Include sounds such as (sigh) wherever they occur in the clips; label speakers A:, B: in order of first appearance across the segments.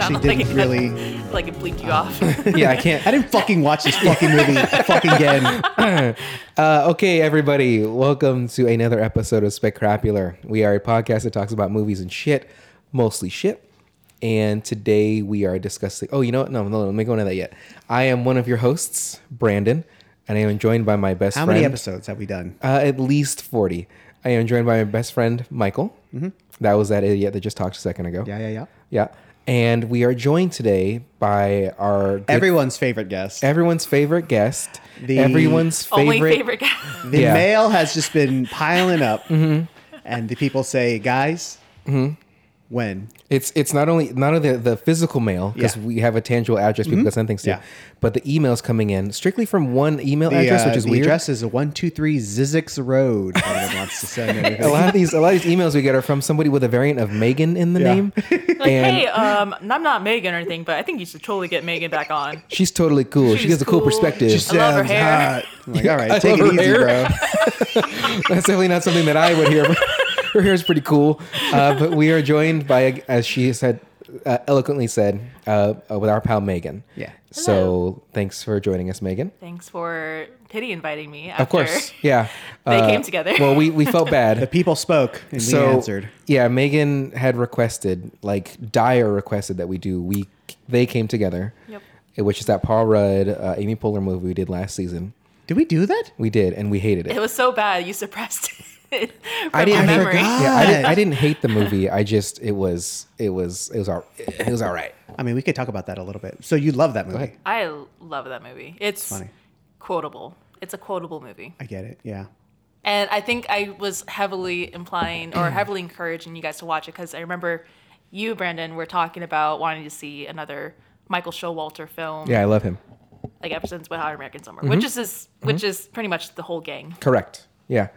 A: actually
B: sounded
A: didn't
B: it-
A: really. (laughs)
B: like it bleeped you off. (laughs)
C: yeah, I can't.
A: I didn't (laughs) fucking watch this fucking movie fucking again.
C: Uh, okay, everybody, welcome to another episode of Spectacular. We are a podcast that talks about movies and shit, mostly shit. And today we are discussing. Oh, you know what? No, no, let me go into that yet. I am one of your hosts, Brandon, and I am joined by my best
A: How
C: friend.
A: many episodes have we done?
C: Uh, at least 40. I am joined by my best friend, Michael. That was that idiot that just talked a second ago.
A: Mm-hmm. Yeah, yeah, yeah.
C: Yeah. And we are joined today by our good-
A: Everyone's favorite guest.
C: everyone's favorite guest,
A: The
C: everyone's favorite.
B: Only favorite guy.
A: The
C: Yeah.
A: mail has just been piling up, mm-hmm. and the people say, "Guys, mm-hmm. When?"
C: It's it's not only not only the, the physical mail because
A: Yeah.
C: we have a tangible address people can send things to,
A: Yeah.
C: but the emails coming in strictly from one email
A: The,
C: address,
A: uh,
C: which is
A: the
C: weird.
A: address is one two three Zizix Road. (laughs) wants to send
C: a lot of these a lot of these emails we get are from somebody with a variant of Megan in the
A: Yeah.
C: name, (laughs)
B: Like,
C: and
B: hey, um, I'm not Megan or anything, but I think you should totally get Megan back on.
C: she's totally cool. she
B: She's
C: gives a cool
B: cool.
C: perspective.
B: She I love her
A: Sounds
B: hair.
A: hot. I'm like, all right, (laughs)
C: I
A: take it easy,
C: hair.
A: bro.
C: That's definitely not something that I would hear. Her hair is pretty cool, uh, but we are joined by, as she said, uh, eloquently said, uh, uh, with our pal Megan.
A: Yeah.
C: So thanks for joining us, Megan.
B: Thanks for Titty inviting me. After
C: Of course, yeah. (laughs) Uh,
B: They came together.
C: Well, we, we felt bad.
A: The people spoke, and
C: so
A: we answered.
C: yeah, Megan had requested, like dire requested that we do. We they came together,
B: Yep.
C: which is that Paul Rudd, uh, Amy Poehler movie we did last season.
A: Did we do that?
C: We did, and we hated it.
B: It was so bad you suppressed it from (laughs)
C: I didn't- I yeah, I didn't, I didn't (laughs) hate the movie. I just it was it was it was all it was all right.
A: I mean, we could talk about that a little bit. So you love that movie?
B: I love that movie. It's
A: Funny.
B: quotable. It's a quotable movie.
A: I get it. Yeah.
B: And I think I was heavily implying or heavily encouraging you guys to watch it because I remember you, Brandon, were talking about wanting to see another Michael Showalter film,
C: Yeah, I love him.
B: like Ever Since Wet Hot American Summer,
C: Mm-hmm.
B: which is his, which is pretty much the whole gang.
C: Correct. Yeah.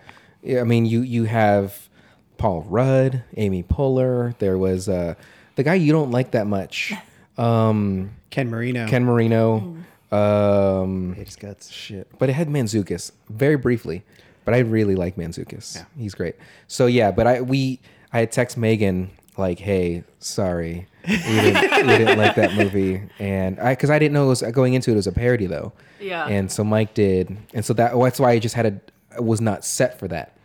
C: Yeah. I mean, you you have Paul Rudd, Amy Poehler. There was uh, the guy you don't like that much, (laughs) um,
A: Ken Marino.
C: Ken Marino. Um,
A: Hate his guts.
C: shit, but it had Mantzoukas very briefly. But I really like Mantzoukas.
A: Yeah.
C: He's great. So yeah, but I we I had text Megan like, hey, sorry, we didn't, we didn't (laughs) like that movie, and I because I didn't know it was going into it, it was a parody though.
B: Yeah.
C: And so Mike did, and so that that's why I just had a was not set for that,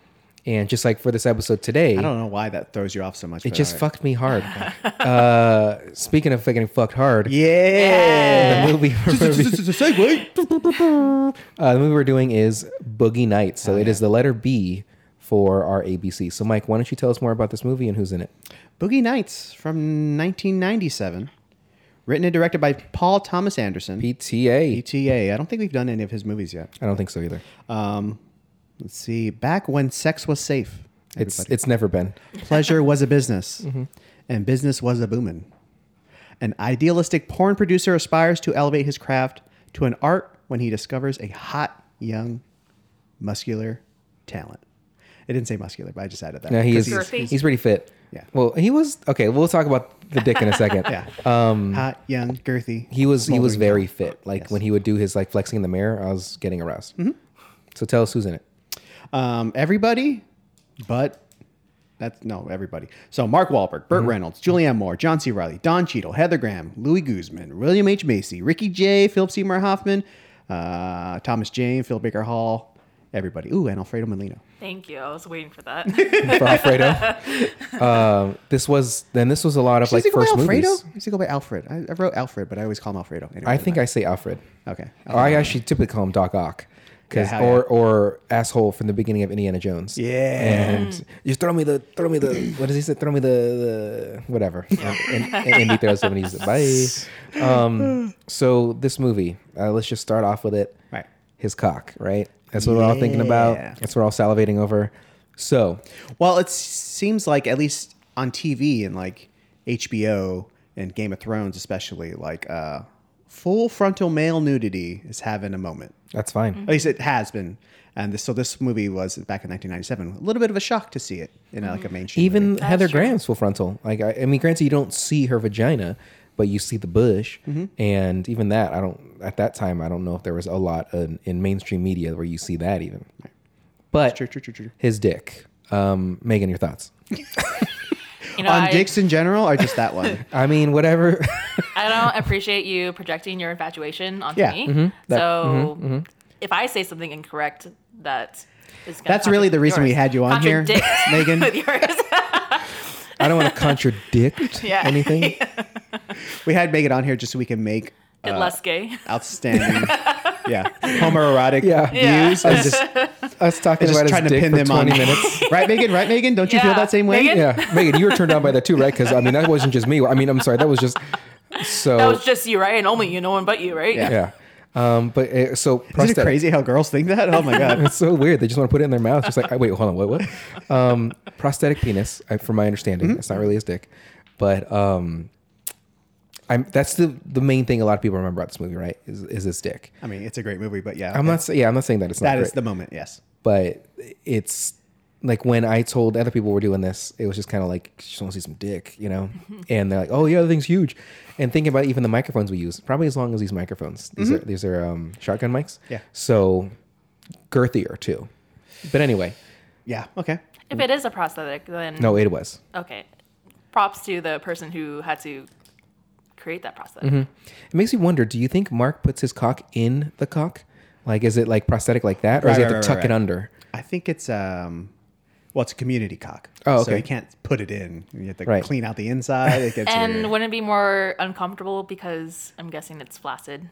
C: and just like for this episode today,
A: I don't know why that throws you off so much.
C: it just
A: all right.
C: fucked me hard. (laughs) uh, speaking of fucking fucked hard,
A: Yeah.
C: the movie.
A: Segue. (laughs)
C: Uh, the movie we're doing is Boogie Nights. So
A: Oh,
C: it
A: yeah.
C: is the letter B for our ABC. So, Mike, why don't you tell us more about this movie and who's in it?
A: Boogie Nights from 1997. Written and directed by Paul Thomas Anderson.
C: PTA.
A: PTA. I don't think we've done any of his movies yet.
C: I don't think so either.
A: Um, let's see. Back when sex was safe.
C: It's
A: everybody.
C: it's never been.
A: pleasure was a business, (laughs)
C: Mm-hmm.
A: and business was a boomin'. An idealistic porn producer aspires to elevate his craft to an art when he discovers a hot, young, muscular talent. It didn't say muscular, but I just added that.
C: Yeah, he
A: 'cause
C: is.
A: he's-
B: Girthy.
C: He's pretty fit.
A: Yeah.
C: Well, he was okay. We'll talk about the dick in a second. (laughs)
A: Yeah.
C: Um,
A: hot, young, girthy.
C: he was he was very
A: talent.
C: fit. Like
A: Yes.
C: when he would do his like flexing in the mirror, I was getting aroused.
A: Mm-hmm.
C: So tell us who's in it.
A: Um, everybody, but that's no everybody. So Mark Wahlberg, Burt
C: Mm-hmm.
A: Reynolds, Julianne Moore, John C. Reilly, Don Cheadle, Heather Graham, Luis Guzman, William H Macy, Ricky Jay, Philip Seymour Hoffman, uh, Thomas Jane, Phil Baker Hall, everybody. Ooh, and Alfredo Molina.
B: Thank you. I was waiting for that. (laughs)
C: for Alfredo. (laughs) um, this was then. This was a lot of like
A: Does he
C: first
A: Alfredo?
C: movies.
A: I used to go by Alfred. I, I wrote Alfred, but I always call him Alfredo. Anyway,
C: I think I say Alfred.
A: okay.
C: Or I actually typically call him Doc Ock. Cause,
A: Yeah,
C: or
A: yeah.
C: or asshole from the beginning of Indiana Jones.
A: Yeah.
C: and just throw me the throw me the (clears throat) what does he say? Throw me the, the whatever. and, and Indy throws him and he's bye. (laughs) Um, so this movie, uh, let's just start off with it.
A: Right.
C: His cock, right? That's what we're all thinking about. That's what we're all salivating over. So
A: Well, it seems like at least on TV and like HBO and Game of Thrones, especially, like uh, full frontal male nudity is having a moment.
C: that's fine.
A: At least it has been. And this, so this movie was back in 1997. A little bit of a shock to see it in like a mainstream.
C: Even
A: movie.
C: Heather. Graham's full frontal. Like I, I mean, granted, you don't see her vagina, but you see the bush,
A: Mm-hmm.
C: and even that, I don't. At that time, I don't know if there was a lot in, in mainstream media where you see that even. But
A: True, true, true, true.
C: his dick. Um, Megan, your thoughts? (laughs)
B: You know,
A: On
B: I,
A: dicks in general, or just that one? (laughs)
C: I mean, whatever.
B: I don't appreciate you projecting your infatuation onto
A: Yeah.
B: me. Mm-hmm. so mm-hmm. Mm-hmm. if I say something incorrect, that is gonna
A: That's really the reason we had you on here, (laughs) Megan.
B: with yours.
C: I don't want to contradict (laughs)
B: Yeah.
C: anything.
A: We had Megan on here just so we can make
B: Get
A: uh,
B: less gay.
A: outstanding, (laughs) yeah, homoerotic
C: Yeah.
B: Yeah.
A: views. and just, (laughs)
C: Us talking
A: just
C: about
A: trying
C: his
A: to
C: dick
A: pin
C: for
A: them
C: 20
A: on. (laughs)
C: minutes.
A: right, Megan? Right, Megan? Don't you feel that same way?
B: Megan?
C: Yeah, Megan, you were turned on by that too, right? Because I mean, that wasn't just me. I mean, I'm sorry, that was just so.
B: That was just you, right? And only you, no one but you, right?
A: Yeah.
C: yeah. Um, but uh, so
A: Isn't it crazy how girls think that? Oh my god.
C: It's so weird. They just want to put it in their mouth. Just like, wait, hold on, what, what? Um, prosthetic penis, I, from my understanding,
A: Mm-hmm.
C: it's not really his dick, but um, I'm that's the the main thing a lot of people remember about this movie, right? Is is his dick?
A: I mean, it's a great movie, but yeah,
C: I'm not, sa- yeah, I'm not saying that it's not
A: That
C: great,
A: is the moment. Yes.
C: but it's like when I told other people we're doing this, it was just kind of like, just want to see some dick, you know? And they're like, oh yeah, the thing's huge. And thinking about even the microphones we use, probably as long as these microphones. These are these are um, shotgun mics.
A: Yeah.
C: So girthier too. But anyway,
A: Yeah. Okay.
B: If it is a prosthetic, then
C: no, it was.
B: okay. Props to the person who had to create that prosthetic.
C: It makes me wonder. Do you think Mark puts his cock in the cock? Like, is it like prosthetic like that, or does he have
A: right,
C: to
A: right,
C: tuck
A: right,
C: it
A: right.
C: under?
A: I think it's um, well, it's a community cock.
C: Oh,
A: So
C: okay.
A: you can't put it in. You have to
C: Right.
A: clean out the inside. It gets (laughs)
B: And
A: weird.
B: wouldn't it be more uncomfortable because I'm guessing it's flaccid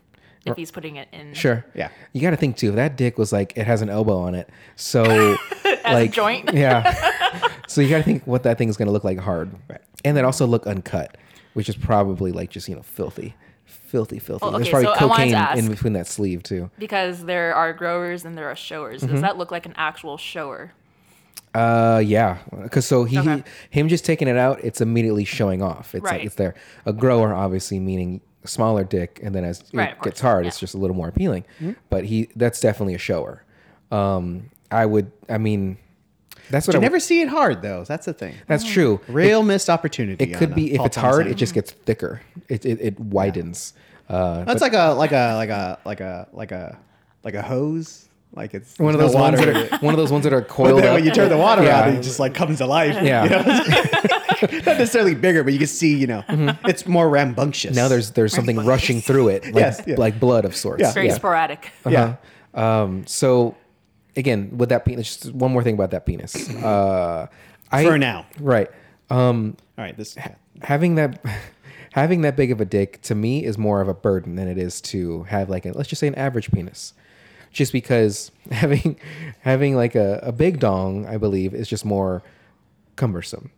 B: if he's putting it in
C: Sure.
A: Yeah.
C: You got to think too. If that dick was like it has an elbow on it, so (laughs) like
B: joint?
C: Yeah. (laughs) so you got to think what that thing is going to look like hard,
A: Right.
C: and then also look uncut, which is probably like just you know filthy, filthy, filthy.
B: Well,
C: There's probably
B: so I wanted to
C: cocaine
B: ask-
C: in between that sleeve too.
B: because there are growers and there are showers.
C: Mm-hmm.
B: Does that look like an actual shower?
C: Uh, yeah, because so he,
B: Okay.
C: him just taking it out, it's immediately showing off. It's like it's there. A grower, obviously, meaning smaller dick, and then as it
B: Right, of
C: gets hard,
B: yeah.
C: it's just a little more appealing. But he, that's definitely a shower. Um, I would, I mean, that's what
A: you
C: I
A: never see it hard though. That's the thing.
C: That's true.
A: Real missed opportunity.
C: It could be if it's
A: Thomas
C: hard, it just gets thicker. It it, it widens. Uh,
A: That's like a like a like a like a like a like a hose. Like it's
C: one of those
A: no
C: ones that are one of those ones that are (laughs)
A: But
C: coiled
A: then when you turn the water
C: Yeah.
A: on, it just like comes to life.
C: Yeah.
A: You know? (laughs) (laughs) Not necessarily bigger, but you can see, you know, it's more rambunctious.
C: Mm-hmm. now there's there's something rushing through it, like
A: Yes, yeah.
C: like blood of sorts.
A: Yeah.
B: Very
C: Yeah.
B: sporadic.
A: yeah.
C: Um, so again, with that penis, just one more thing about that penis. (clears throat) Uh, I,
A: For now.
C: right? Um,
A: All right. This
C: having that (laughs) having that big of a dick to me is more of a burden than it is to have like a let's just say an average penis. Just because (laughs) having having like a, a big dong, I believe, is just more cumbersome.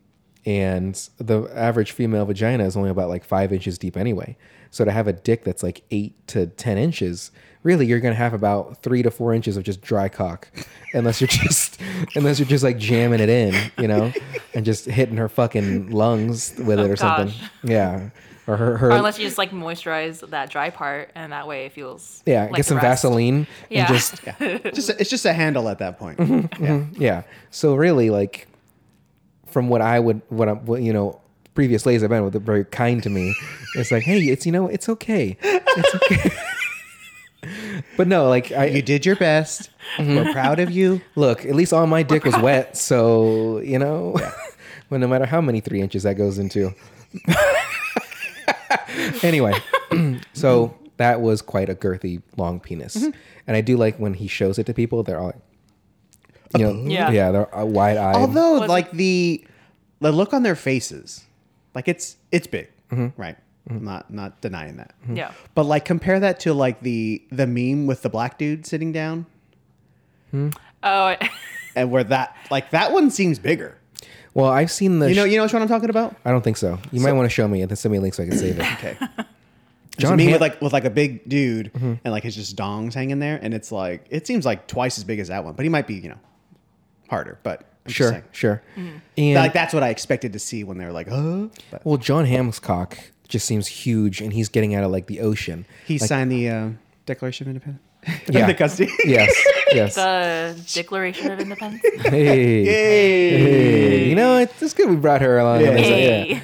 C: And the average female vagina is only about like five inches deep anyway. So to have a dick that's like eight to ten inches, really you're gonna have about three to four inches of just dry cock. Unless you're (laughs) just unless you're just like jamming it in, you know, and just hitting her fucking lungs with it
B: Oh,
C: or something. Yeah. Or her, her
B: Or unless you just like moisturize that dry part and that way it feels
C: yeah,
B: like
C: get some
B: rest.
C: Vaseline
B: Yeah.
C: and just (laughs)
A: just it's just a handle at that point.
C: Mm-hmm.
A: Yeah.
C: Yeah. So really, like, from what I would, what I'm, what, you know, previous ladies I've been with, are very kind to me. It's like, hey, it's you know, it's okay, it's okay. (laughs) but no, like, I
A: You did your best.
C: Mm-hmm.
A: We're proud of you.
C: look. At least all my dick was wet, (laughs) so you know, well, (laughs) no matter how many three inches that goes into. (laughs) anyway, (clears throat) so that was quite a girthy, long penis, and I do like when he shows it to people. They're all, like, you know,
B: Yeah.
C: yeah, they're uh, wide eyed.
A: Although,
B: Was-
A: like the the look on their faces, like it's it's big,
C: Mm-hmm.
A: right? I'm not not denying that.
B: Yeah.
A: But like compare that to like the the meme with the black dude sitting down,
B: Oh, (laughs)
A: and where that like that one seems bigger.
C: Well, I've seen the.
A: You know, you know which one I'm talking about?
C: I don't think so. You might want to show me and then send me a link so I can save it. (laughs)
A: Okay.
C: John
A: John meme
C: Ham-
A: with like with like a big dude
C: Mm-hmm.
A: and like his just dongs hanging there, and it's like it seems like twice as big as that one, but he might be you know harder. But I'm
C: Sure, sure.
B: Mm-hmm.
C: And
A: like that's what I expected to see when they were like, huh? But
C: well, John Hamm's cock just seems huge, and he's getting out of like the ocean.
A: he
C: Like,
A: signed the uh, Declaration of Independence. (laughs)
C: Yeah. (laughs)
A: the custody.
C: yes, yes.
B: the Declaration of Independence. (laughs)
C: hey, hey, you know, it's, it's good we brought her along.
A: Yeah.
B: Hey.
C: yeah.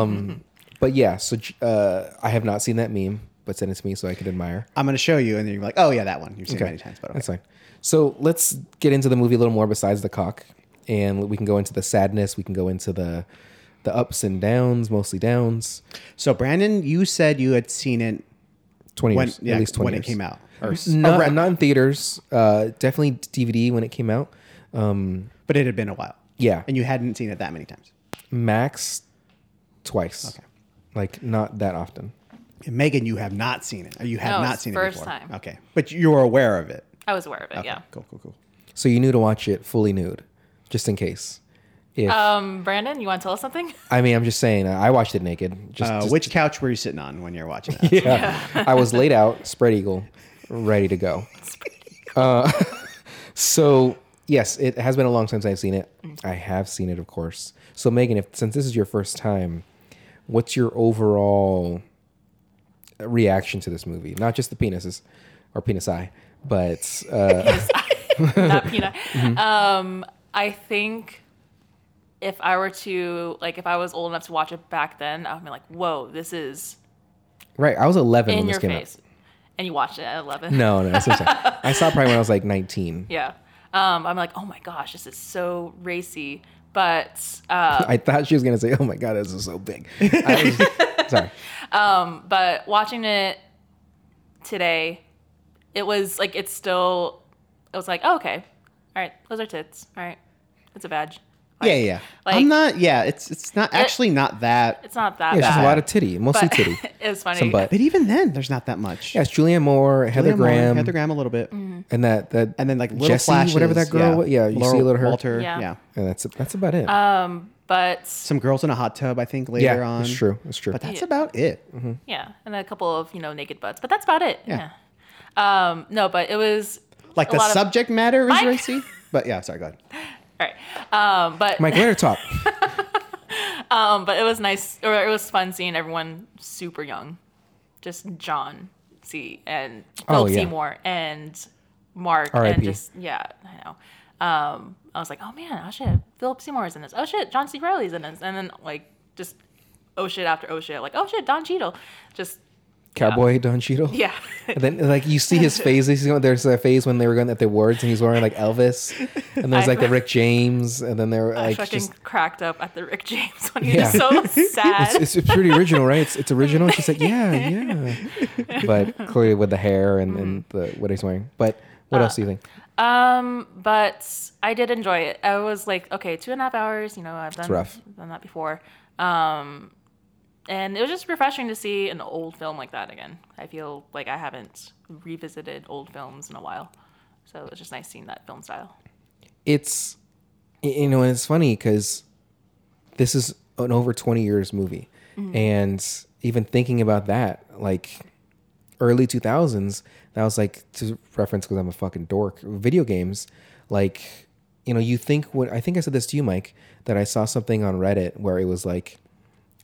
C: Um, but yeah, so uh, I have not seen that meme, but send it to me so I could admire.
A: I'm going to show you, and then you're like, oh yeah, that one. You've seen it
C: Okay.
A: many times, but okay.
C: That's fine. So let's get into the movie a little more besides the cock, and we can go into the sadness. We can go into the the ups and downs, mostly downs.
A: So Brandon, you said you had seen it
C: Twenty
A: when
C: years,
A: yeah,
C: at least twenty
A: when
C: years.
A: it came out. Or, s-
C: Not,
A: around-
C: not in theaters. Uh, definitely DVD when it came out. Um,
A: but it had been a while.
C: yeah,
A: And you hadn't seen it that many times.
C: max twice.
A: Okay.
C: Like not that often.
A: And Megan, you have not seen it. Or you have
B: No,
A: not
B: it's
A: seen
B: first
A: it before.
B: time.
A: Okay. But you were aware of it.
B: I was aware of it.
A: Okay.
B: Yeah.
A: Cool, cool, cool.
C: So you knew to watch it fully nude, just in case. If
B: Um, Brandon, you want to tell us something?
C: I mean, I'm just saying, I watched it naked. Just,
A: Uh,
C: just-
A: which couch were you sitting on when you were watching (laughs) that?
C: yeah. I was laid out, spread eagle, ready to go. (laughs) Uh, (laughs) so yes, it has been a long time since I've seen it. I have seen it, of course. So Megan, if since this is your first time, what's your overall reaction to this movie? Not just the penises or penis eye, but uh,
B: Not peanut.
C: Mm-hmm.
B: Um, I think if I were to like, if I was old enough to watch it back then, I would be like, "Whoa, this is
C: right. I was 11
B: in
C: when this
B: your
C: came
B: face," and you watched it at eleven.
C: No, no, that's what I'm saying. I saw it probably when I was like 19.
B: Yeah. Um, I'm like, oh my gosh, this is so racy. But uh, (laughs)
C: I thought she was gonna say, "Oh my god, this is so big." Was- (laughs) sorry.
B: but watching it today, it was like it's still. It was like, oh, okay, all right, those are tits. All right, it's a badge.
A: Yeah, yeah.
B: like-
A: I'm not. Yeah, it's it's not actually not that.
B: It's not that
C: Yeah, it's
B: bad.
C: just a lot of titty, mostly
B: but
C: titty. (laughs)
B: it's was funny.
C: Some butt.
A: But even then, there's not that much.
C: Yeah, it's Julianne Moore, Heather
A: Moore,
C: Graham,
A: Heather Graham a little bit,
B: Mm-hmm.
C: and that that
A: and then like little
C: Jessie,
A: flashes.
C: whatever that girl. was. Yeah, you
A: Laura
C: see a little her.
A: Walter.
B: Yeah.
A: Yeah.
C: And that's that's about it.
B: Um, But
A: Some girls in a hot tub. I think later
C: yeah,
A: on.
C: it's true. It's true.
A: But that's
B: Yeah.
A: about it.
B: yeah, and a couple of you know naked butts, but that's about it.
A: Yeah.
B: Yeah. Um, no, but it was
A: Like
B: a
A: the
B: lot of-
A: subject matter is
B: Mike!
A: racy. But yeah, sorry. Go ahead. (laughs)
B: all right. Um, but
C: Mike, let her talk. (laughs)
B: um, but it was nice, or it was fun seeing everyone super young, just John C and
C: Oh,
B: Philip
C: yeah.
B: Seymour and Mark
C: R.I.P..
B: and just yeah, I know. Um, I was like, oh man, oh shit, Philip Seymour is in this. Oh shit, John C. Reilly's in this, and then like just oh shit after oh shit, like oh shit, Don Cheadle, just
C: Cowboy Don Cheadle.
B: yeah. (laughs)
C: And then like you see his face. You see, there's a phase when they were going at the awards and he's wearing like Elvis, and there's
B: I-
C: like the Rick James, and then they were
B: I
C: like
B: fucking
C: just.
B: cracked up at the Rick James one. He
C: Yeah.
B: was so (laughs) sad.
C: It's, it's pretty original, right? It's, it's original. She's like, yeah, yeah, but clearly with the hair and, and the what he's wearing. But what else do you think?
B: Um, but I did enjoy it. I was like, okay, two and a half hours. You know, I've done
C: rough.
B: done that before. Um, and it was just refreshing to see an old film like that again. I feel like I haven't revisited old films in a while, so it was just nice seeing that film style.
C: it's you know and it's funny because this is an over 20 years movie mm-hmm. and even thinking about that like early 2000s that was like to reference because i'm a fucking dork video games like you know you think what i think i said this to you mike that i saw something on reddit where it was like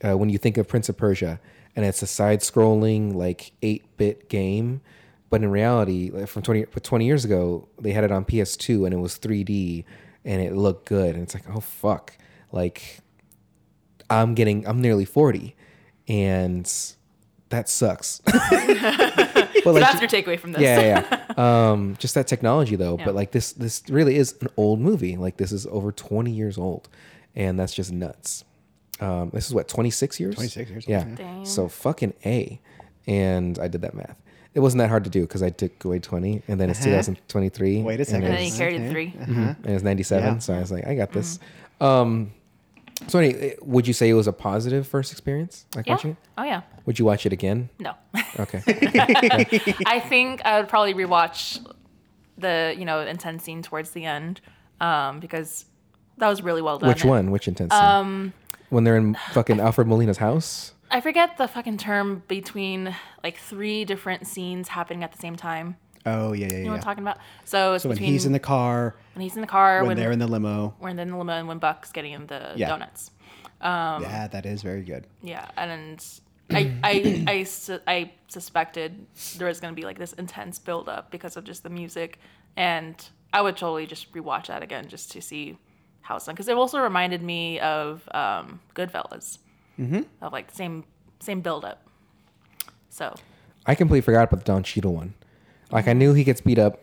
C: uh, when you think of prince of persia and it's a side scrolling like 8-bit game but in reality from 20 20 years ago they had it on ps2 and it was 3d and it looked good and it's like oh fuck like i'm getting i'm nearly 40 and that sucks (laughs) but
B: So
C: like
B: that's your takeaway from this.
C: yeah, yeah, (laughs) yeah. um, just that technology though.
B: Yeah.
C: But like this, this really is an old movie. Like this is over twenty years old, and that's just nuts. Um, this is what twenty six years.
A: 26 years old,
C: Yeah.
A: yeah.
B: Damn.
C: So fucking a, and I did that math. It wasn't that hard to do because I took away twenty, and then it's
A: Uh-huh.
C: two thousand twenty three.
A: Wait a second.
B: And then you carried
A: Okay.
B: three.
A: Uh-huh.
C: and it's ninety seven.
A: Yeah.
C: So I was like, I got this.
B: Mm-hmm.
C: Um, so anyway, would you say it was a positive first experience? Like
B: Yeah.
C: watching it?
B: Oh yeah.
C: Would you watch it again?
B: No.
C: Okay. (laughs)
B: I think I would probably rewatch the you know intense scene towards the end um, because that was really well done.
C: Which one? Which intense? Um, when they're in fucking Alfred Molina's house.
B: I forget the fucking term between like three different scenes happening at the same time.
A: Oh yeah, yeah,
B: You know
A: yeah.
B: what I'm talking about? So it's
A: So when
B: between
A: he's in the car,
B: when he's in the car,
A: when,
B: when,
A: they're in the limo.
B: when they're in the limo, and when Buck's getting him the
A: Yeah.
B: donuts.
A: Um, yeah, that is very good.
B: Yeah, and I I I, su- I suspected there was gonna be like this intense build up because of just the music, and I would totally just rewatch that again just to see how it's done because it also reminded me of um, Goodfellas, mm-hmm. of like the same same build up. So
C: I completely forgot about the Don Cheadle one. Like I knew he gets beat up,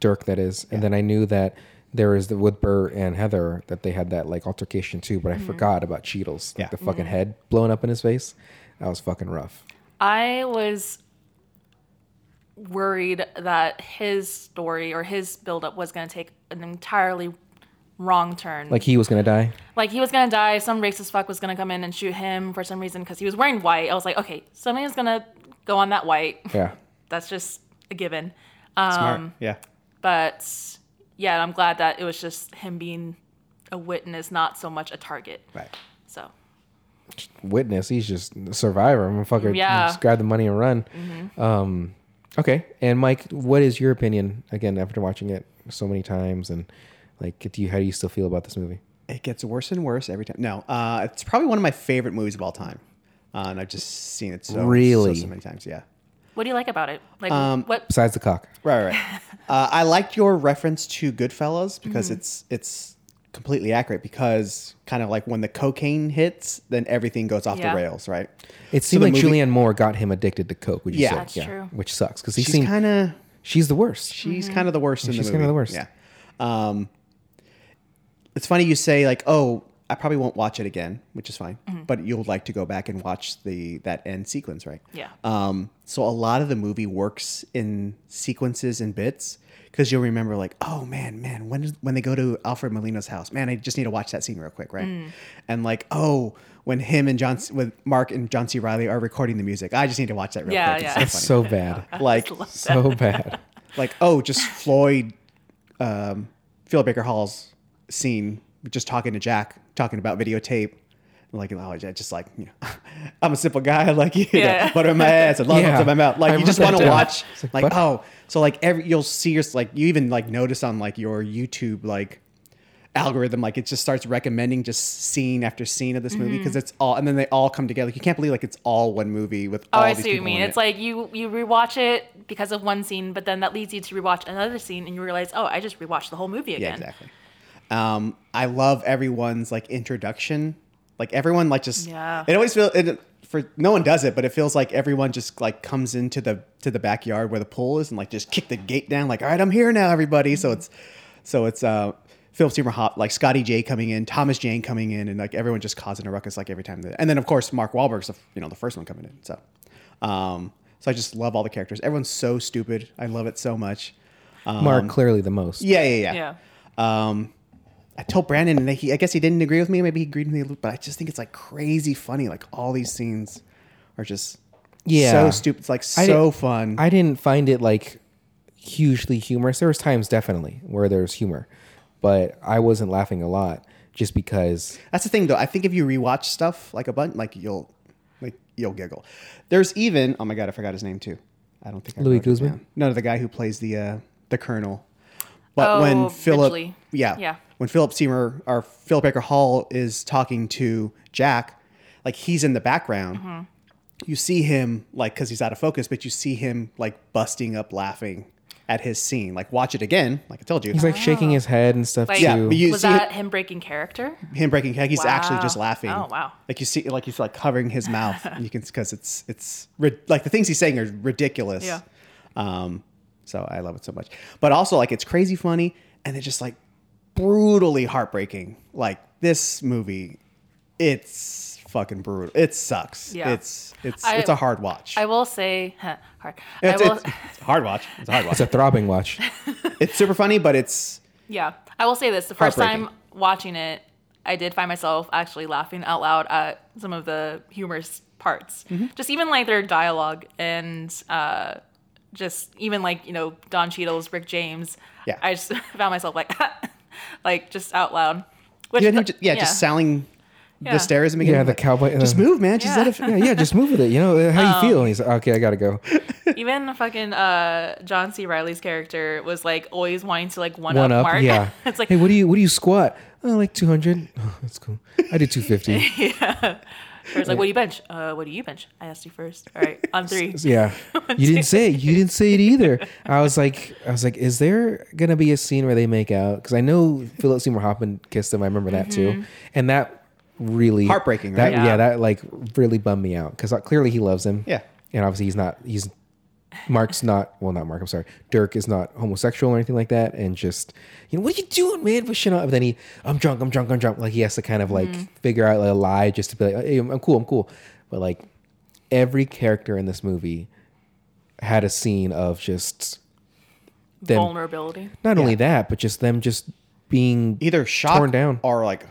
C: Dirk that is, and then I knew that there is the with Burt and Heather that they had that like altercation too, but I forgot about Cheetos.
A: Yeah.
C: Like the fucking head blowing up in his face. That was fucking rough.
B: I was worried that his story or his buildup was going to take an entirely wrong turn.
C: Like he was gonna die.
B: like he was gonna die. Some racist fuck was gonna come in and shoot him for some reason because he was wearing white. I was like, okay, somebody's gonna go on that white.
C: Yeah.
B: That's just a given.
A: Smart.
B: Um,
A: yeah.
B: But yeah, I'm glad that it was just him being a witness, not so much a target.
A: Right.
B: So
C: Witness. He's just a survivor. I'm gonna fucking
B: Yeah.
C: just grab the money and run. Um, okay. And Mike, what is your opinion again after watching it so many times and like, do you how do you still feel about this movie?
A: It gets worse and worse every time. No, uh, it's probably one of my favorite movies of all time. Uh, and I've just seen it so,
C: Really?
A: so, so many times. Yeah.
B: what do you like about it? Like
A: Um,
B: what?
C: Besides the cock.
A: Right, right. right. (laughs) uh, I liked your reference to Goodfellas because it's it's completely accurate. Because kind of like when the cocaine hits, then everything goes off
B: Yeah.
A: the rails, right?
C: It
A: So
C: seemed
A: the
C: like
A: movie-
C: Julianne Moore got him addicted to coke. Would you
A: Yeah.
C: say?
B: That's true.
C: Which sucks because he
A: She's
C: seemed
A: kind of
C: she's the worst.
A: she's kind of the worst in
C: She's kinda the worst.
A: Yeah. Um, it's funny you say like, oh, I probably won't watch it again, which is fine. But you'll like to go back and watch the that end sequence, right?
B: Yeah.
A: Um, so a lot of the movie works in sequences and bits because you'll remember like, oh man, man, when is, when they go to Alfred Molina's house, man, I just need to watch that scene real quick, right? And like, oh, when him and John, with Mark and John C. Reilly are recording the music, I just need to watch that real
B: Yeah,
A: quick. It's
B: yeah.
A: so
C: That's
A: funny. (laughs)
C: so bad.
A: like,
C: so bad.
A: like oh, just Floyd, um, Philip Baker Hall's scene, just talking to Jack, talking about videotape. Like, oh, I just like, you know, (laughs) I'm a simple guy, (laughs) like, you
B: Yeah.
A: know, butter in my ass and love
C: Yeah.
A: in my mouth. Like,
C: I
A: you just want to watch,
C: like,
A: like, oh, so like every, you'll see your, like, you even like notice on like your YouTube, like, algorithm, like it just starts recommending just scene after scene of this movie mm-hmm. because it's all, and then they all come together. You can't believe like it's all one movie with
B: Oh,
A: all
B: I
A: these
B: see what you mean.
A: in
B: It's
A: it.
B: like you you rewatch it because of one scene, but then that leads you to rewatch another scene, and you realize, oh, I just rewatched the whole movie
A: Yeah,
B: again.
A: exactly. Um, I love everyone's like introduction. Like everyone like just
B: Yeah.
A: It always feels it, for no one does it, but it feels like everyone just like comes into the to the backyard where the pool is and like just kick the gate down. Like all right, I'm here now, everybody. So it's so it's uh Philip Seymour Hop, like Scotty J coming in, Thomas Jane coming in, and like everyone just causing a ruckus like every time. That, and then of course Mark Wahlberg's the, you know the first one coming in. So, um, so I just love all the characters. Everyone's so stupid. I love it so much.
C: Mark clearly the most.
A: Yeah, yeah, yeah.
B: Yeah.
A: Um, I told Brandon, and he, I guess he didn't agree with me. Maybe he agreed with me, a little, but I just think it's like crazy funny. Like all these scenes are just
C: Yeah.
A: so stupid. It's like
C: I
A: so
C: didn't-
A: fun.
C: I didn't find it like hugely humorous. There was times definitely where there's humor, but I wasn't laughing a lot just because
A: That's the thing, though. I think if you rewatch stuff like a bunch, like you'll like you'll giggle. There's even oh my god, I forgot his name too. I don't think I
C: Louis
A: wrote it
C: Guzman?
A: down. No, the guy who plays the uh, the colonel. But
B: Oh,
A: when Philip,
B: Ridgely.
A: yeah,
B: Yeah.
A: when Philip Seymour or Philip Baker Hall is talking to Jack, like he's in the background.
B: Mm-hmm.
A: You see him like because he's out of focus, but you see him like busting up laughing at his scene. Like watch it again, like I told you.
C: he's like shaking his head and stuff
B: Like,
C: too.
A: Yeah, but you
B: was
A: see
B: that him breaking character?
A: him breaking like he's actually just laughing.
B: Oh, wow.
A: Like you see, like he's like covering his mouth. and (laughs) you can because it's it's like the things he's saying are ridiculous.
B: Yeah.
A: Um, so I love it so much. But also like it's crazy funny and it's just like brutally heartbreaking. Like this movie, it's fucking brutal. It sucks.
B: Yeah.
A: It's it's
B: I-
A: it's a hard watch.
B: I will say, huh, (laughs) hard.
A: it's,
B: I will,
A: it's, it's a hard watch. It's a hard watch.
C: it's a throbbing watch. (laughs)
A: it's super funny, but it's
B: yeah, I will say this: the first time watching it, I did find myself actually laughing out loud at some of the humorous parts.
A: Mm-hmm.
B: Just even like their dialogue and uh, just even like you know Don Cheadle's Rick James.
A: Yeah.
B: I just (laughs) found myself like, (laughs) like just out loud. Which
A: yeah, him ju- yeah, just selling
B: Yeah.
A: the stairs. in the
C: Yeah,
A: beginning,
C: the
A: like,
C: cowboy-
A: Just
C: uh,
A: move, man. Just
B: Yeah.
A: let it.
C: yeah, yeah, just move with it. You know how you feel. And he's like, okay, I gotta go. (laughs)
B: even fucking uh, John C. Reilly's character was like always wanting to like one,
C: One
B: up,
C: up,
B: Mark.
C: yeah.
B: it's like
C: hey, what do you what do you squat? Oh, like two hundred. Oh, that's cool. I did two fifty.
B: Or it's like, what do you bench? Uh, what do you bench? I asked you first. All right, on three.
C: Yeah, (laughs) you didn't say it. You didn't say it either. I was like, I was like, is there gonna be a scene where they make out? Because I know Philip Seymour Hoffman kissed him. I remember that too, and that really
A: Heartbreaking,
C: That yeah.
B: Yeah.
C: that like really bummed me out because clearly he loves him.
A: Yeah.
C: and obviously he's not. He's Mark's not well, not Mark. I'm sorry. Dirk is not homosexual or anything like that, and just you know what are you doing, man? But shit, up. Then he, I'm drunk, I'm drunk, I'm drunk. Like he has to kind of like mm-hmm. figure out like, a lie just to be like, hey, I'm, I'm cool, I'm cool. But like every character in this movie had a scene of just them
B: Vulnerability.
C: not only that, but just them just being
A: Either shock
C: torn down.
A: or like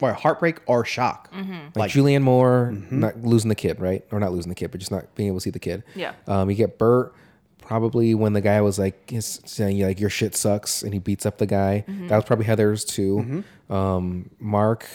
A: or heartbreak or shock.
C: like,
A: Like
C: Julianne Moore not losing the kid, right? Or not losing the kid, but just not being able to see the kid.
B: Yeah.
C: Um, you get Burt probably when the guy was like his, saying like your shit sucks and he beats up the guy. That was probably Heather's too. Um, Mark,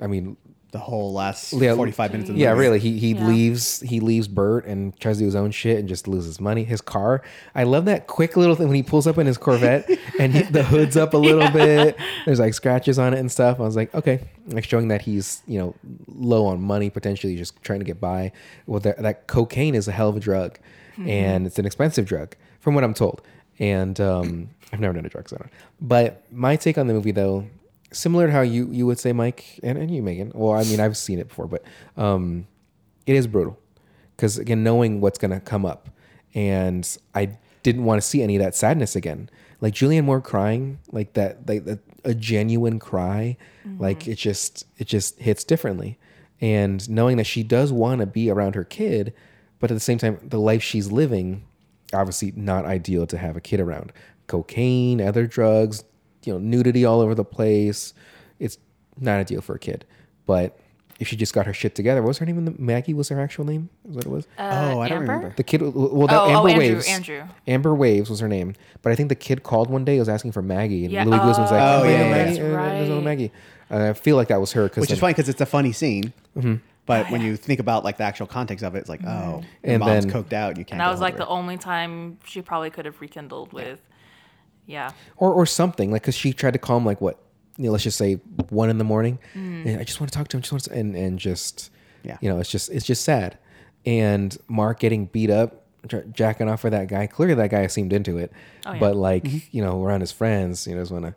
C: I mean,
A: the whole last
C: Yeah,
A: 45 minutes of the
C: yeah,
A: movie.
C: really. He he
B: Yeah.
C: leaves he leaves Burt and tries to do his own shit and just loses money. His car. I love that quick little thing when he pulls up in his Corvette (laughs) and he, the hood's up a little bit. There's like scratches on it and stuff. I was like, okay, like showing that he's you know low on money potentially, just trying to get by. Well, that, that cocaine is a hell of a drug, and it's an expensive drug from what I'm told. And um, I've never done a drug, so I don't. But my take on the movie though similar to how you you would say Mike and, and you Megan. Well, I mean I've seen it before, but um, it is brutal because again knowing what's gonna come up, and I didn't want to see any of that sadness again. Like Julianne Moore crying, like that, like that, a genuine cry, like it just it just hits differently. And knowing that she does want to be around her kid, but at the same time, the life she's living, obviously not ideal to have a kid around. Cocaine, other drugs, you know, nudity all over the place. It's not ideal for a kid. But if she just got her shit together, what was her name? In the, Maggie was her actual name. Is what it was?
A: Oh, I don't remember.
C: The kid, well, that
B: Oh, oh,
C: Amber
B: Andrew,
C: Waves.
B: Andrew.
C: Amber Waves was her name, but I think the kid called one day. Was asking for Maggie, and
B: Yeah.
C: Louis Guzman was like,
B: Oh,
C: "Oh,
A: yeah,
C: yeah,
A: yeah,
C: Maggie,
B: that's
C: uh, there's no
B: right.
C: Maggie." Uh, I feel like that was her because
A: Which is funny because it's a funny scene. Hmm. But when you think about like the actual context of it, it's like, oh, your
C: And
A: mom's
C: then-
A: coked out. You can't.
B: And that was like
A: of
B: the only time she probably could have rekindled with. Yeah.
C: or or something like because she tried to call him like what you know let's just say one in the morning and i just want to talk to him just want to and and just
A: Yeah.
C: you know it's just it's just sad and mark getting beat up j- jacking off for that guy clearly that guy seemed into it
B: Oh, yeah.
C: but like you know around his friends you know just want to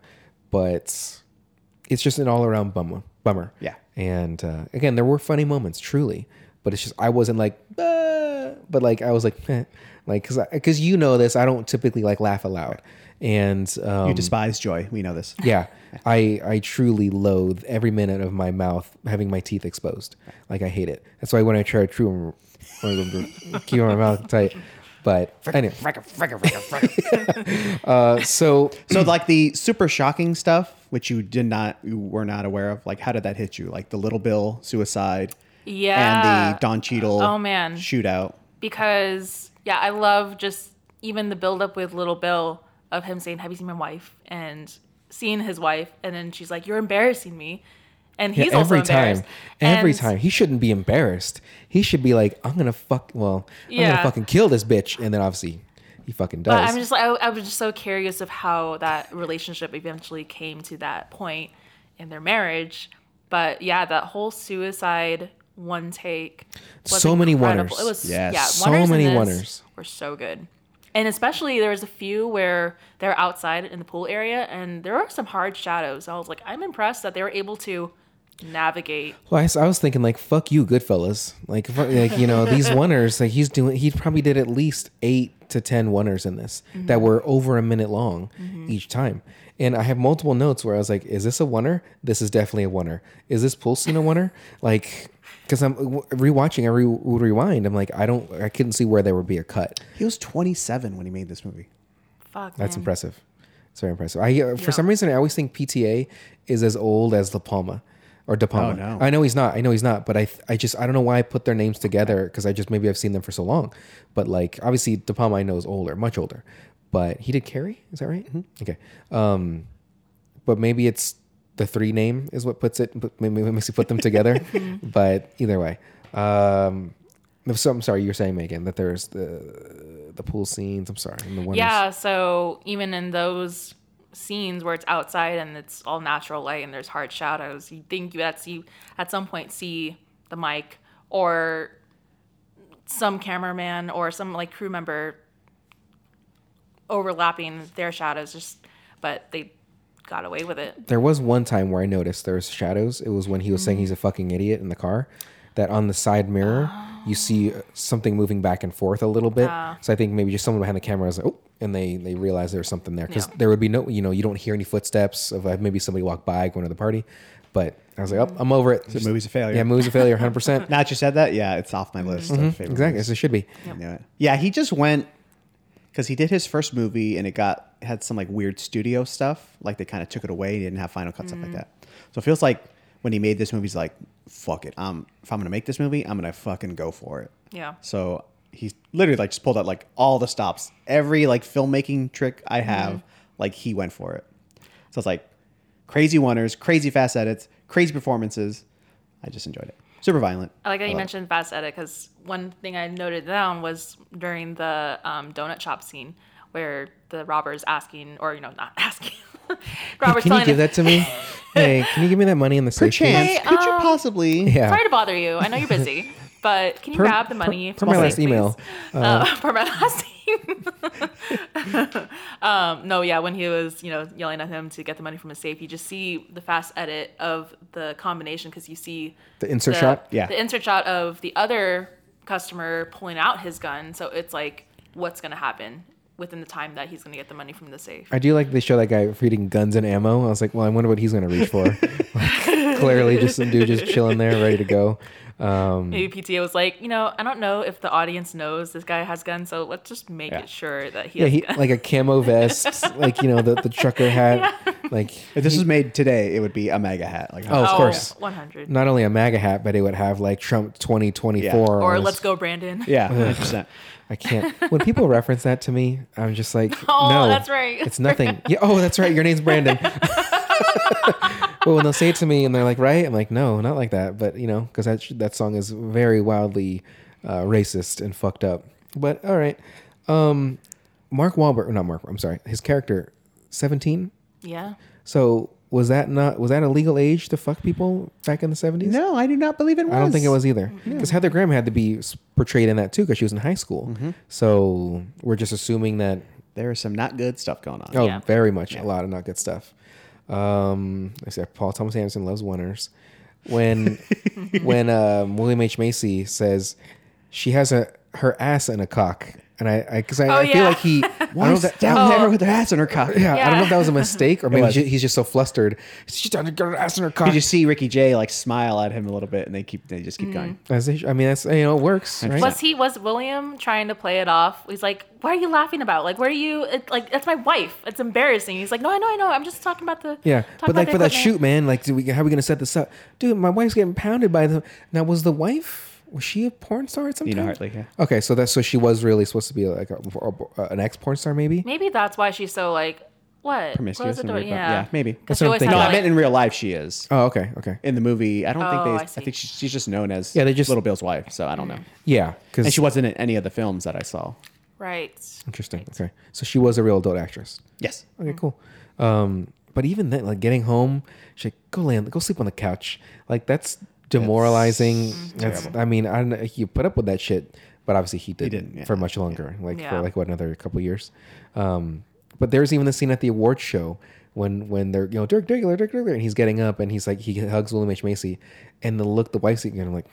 C: but it's just an all-around bummer bummer
A: Yeah.
C: and uh, again there were funny moments truly but it's just i wasn't like "Ah," but like i was like eh. (laughs) like because because you know this i don't typically like laugh aloud and um,
A: You despise joy. We know this.
C: yeah, (laughs) I I truly loathe every minute of my mouth having my teeth exposed. Like I hate it. That's why when I try to chew, them, keep my mouth tight. But anyway, (laughs) uh, so (clears throat)
A: So like the super shocking stuff, which you did not, you were not aware of. Like, how did that hit you? Like the Little Bill suicide
B: Yeah.
A: and the Don Cheadle
B: Oh, man.
A: shootout.
B: because yeah, I love just even the build up with Little Bill of him saying, "Have you seen my wife?" and seeing his wife, and then she's like, "You're embarrassing me," and he's
C: yeah, every time, every
B: And-
C: time, he shouldn't be embarrassed. He should be like, I'm gonna fuck. Well, I'm
B: Yeah.
C: gonna fucking kill this bitch, and then obviously he fucking does.
B: But I'm just like I, I was just so curious of how that relationship eventually came to that point in their marriage. But yeah, that whole suicide one take. Was
C: So many
B: incredible.
C: oneers.
B: It was
A: Yes.
B: yeah,
C: So many
B: this
C: oneers.
B: were so good. And especially there was a few where they're outside in the pool area and there are some hard shadows. I was like, I'm impressed that they were able to navigate.
C: Well, I was thinking like, fuck you, Goodfellas. Like, like you know, these (laughs) oneers, like he's doing, he probably did at least eight to ten oneers in this that mm-hmm. were over a minute long mm-hmm. each time. And I have multiple notes where I was like, is this a oneer? This is definitely a oneer. Is this pool scene a oneer? Like, because I'm rewatching, I re- would rewind. I'm like, I don't, I couldn't see where there would be a cut.
A: He was 27 when he made this movie.
B: Fuck.
C: That's
B: man.
C: impressive. It's very impressive. I uh, for
B: Yeah.
C: some reason I always think PTA is as old as La Palma or De Palma.
A: Oh, no.
C: I know he's not. I know he's not. But I I just I don't know why I put their names together because I just maybe I've seen them for so long. But like obviously De Palma I know is older, much older. But he did Carrie. Is that right? Okay. Um, but maybe it's the three name is what puts it. Makes you put them together. (laughs) but either way. Um, so I'm sorry. You're saying Megan that there's the the pool scenes. I'm sorry.
B: Yeah, so even in those scenes where it's outside and it's all natural light and there's hard shadows, you think you at see at some point see the mic or some cameraman or some like crew member overlapping their shadows just but they got away with it.
C: There was one time where I noticed there was shadows. It was when he was saying he's a fucking idiot in the car. that on the side mirror you see something moving back and forth a little bit.
B: Ah.
C: so I think maybe just someone behind the camera was like, oh, and they they realize there's something there because
B: Yeah.
C: there would be no, you know, you don't hear any footsteps of uh, maybe somebody walked by going to the party. But I was like, oh, I'm over it.
A: The movie's a failure.
C: Yeah, movie's a failure, 100. percent
A: Now that you said that, yeah, it's off my list. of favorite
C: Mm-hmm. Exactly,
A: movies.
C: as it should be.
A: I knew it. Yeah, he just went because he did his first movie and it got had some like weird studio stuff. Like they kind of took it away. He didn't have final cut stuff like that. So it feels like when he made this movie, he's like, "Fuck it. Um, if I'm gonna make this movie, I'm gonna fucking go for it."
B: Yeah.
A: So he literally like just pulled out like all the stops, every like filmmaking trick I have. Like he went for it. So it's like crazy wonders, crazy fast edits, crazy performances. I just enjoyed it. Super violent.
B: I like that you
A: love it.
B: mentioned fast edit because one thing I noted down was during the um, donut shop scene where the robber's asking, or you know, not (laughs) asking.
C: Hey, can you give
B: him,
C: that to me? (laughs) hey, can you give me that money in the safe?
A: Perchance,
C: please?
B: Hey,
A: could you
B: um,
A: possibly?
C: Yeah.
B: Sorry to bother you. I know you're busy, (laughs) but can you
C: Per-
B: grab the money
C: per- my last email.
B: please? Uh, (laughs) per my last email. (laughs) um, no, yeah, when he was, you know, yelling at him to get the money from his safe, you just see the fast edit of the combination because you see
C: The insert shot?
A: Yeah.
B: the insert shot of the other customer pulling out his gun. So it's like, what's going to happen within the time that he's going to get the money from the safe?
C: I do like they show that guy reading guns and ammo. I was like, well, I wonder what he's gonna reach for. (laughs) like, clearly, just some dude just chilling there, ready to go. Um,
B: Maybe PTA was like, you know, I don't know if the audience knows this guy has guns, so let's just make
A: Yeah.
B: it sure that he
C: yeah,
B: has
C: he
B: guns.
C: like a camo (laughs) vest, like you know the the trucker hat. Like,
A: If this was made today, it would be a MAGA hat. Like,
C: Oh, of course.
B: 100.
C: not only a MAGA hat, but it would have like Trump twenty twenty four.
B: Or let's go, Brandon.
A: yeah, 100%.
C: I can't. When people reference that to me, I'm just like, (laughs)
B: Oh,
C: no,
B: that's right.
C: It's nothing. Yeah. Oh, that's right. Your name's Brandon. (laughs) but when they'll say it to me and they're like, right, I'm like, no, not like that. But you know, because that that song is very wildly uh, racist and fucked up. But all right, um, Mark Wahlberg, not Mark. I'm sorry, his character, 17.
B: Yeah.
C: So was that not was that a legal age to fuck people back in the 70s?
A: No, I do not believe it was.
C: I don't think it was either. Because Heather Graham had to be portrayed in that too because she was in high school.
A: Mm-hmm.
C: So we're just assuming that
A: There is some not good stuff going on.
C: Oh,
B: Yeah.
C: very much. A lot of not good stuff. Um, I said Paul Thomas Anderson loves winners. When when um, William H Macy says she has a her ass in a cock, and I because I,
B: Oh,
C: I feel
B: yeah.
C: like he I (laughs) don't know
A: Why
C: if that,
A: down
B: Oh.
A: there with her ass in her cock?
C: yeah, I don't know if that was a mistake or (laughs) maybe he's just so flustered. She's trying to get her ass in her cock.
A: Did you see Ricky Jay like smile at him a little bit, and they keep they just keep going. Mm.
C: As they I mean, that's you know it works, right?
B: Was he was William trying to play it off? He's like, "What are you laughing about? Like, where are you? It, like, that's my wife. It's embarrassing." He's like, "No, I know, I know. I'm just talking about the
C: Yeah, but like
B: the
C: for that shoot, man, like, do we, how are we gonna set this up, dude? My wife's getting pounded by the. Now, was the wife? Was she a porn star at some
A: Nina
C: time?
A: Hartley, yeah.
C: Okay, so that's so she was really supposed to be like a, a- an ex porn star, maybe.
B: Maybe that's why she's so like what?
A: Promiscuous.
B: Close the
A: and
B: door. Yeah,
A: yeah, maybe.
B: Because
C: That's what I'm thinking.
A: No,
B: had
A: I meant in real life she is.
C: Oh, okay, okay,
A: In the movie, I don't
B: Oh,
A: think they. I,
B: see.
A: think she's, she's just known as
C: Yeah, they just-
A: Little Bill's wife. So I don't know.
C: yeah, because
A: And she wasn't in any of the films that I saw.
B: right.
C: interesting. Okay, so she was a real adult actress.
A: Yes.
C: Okay, cool. Um, but even then, like getting home, she like, go land, go sleep on the couch. Like that's demoralizing. That's, I mean, I don't know. You put up with that shit, but obviously he didn't,
A: didn't, yeah.
C: for much longer. Like
B: Yeah.
C: for like what another couple years. Um, but there's even the scene at the awards show when when they're you know Dirk Diggler, Dirk Diggler, and he's getting up and he's like he hugs William H Macy, and the look the wife's and I'm like.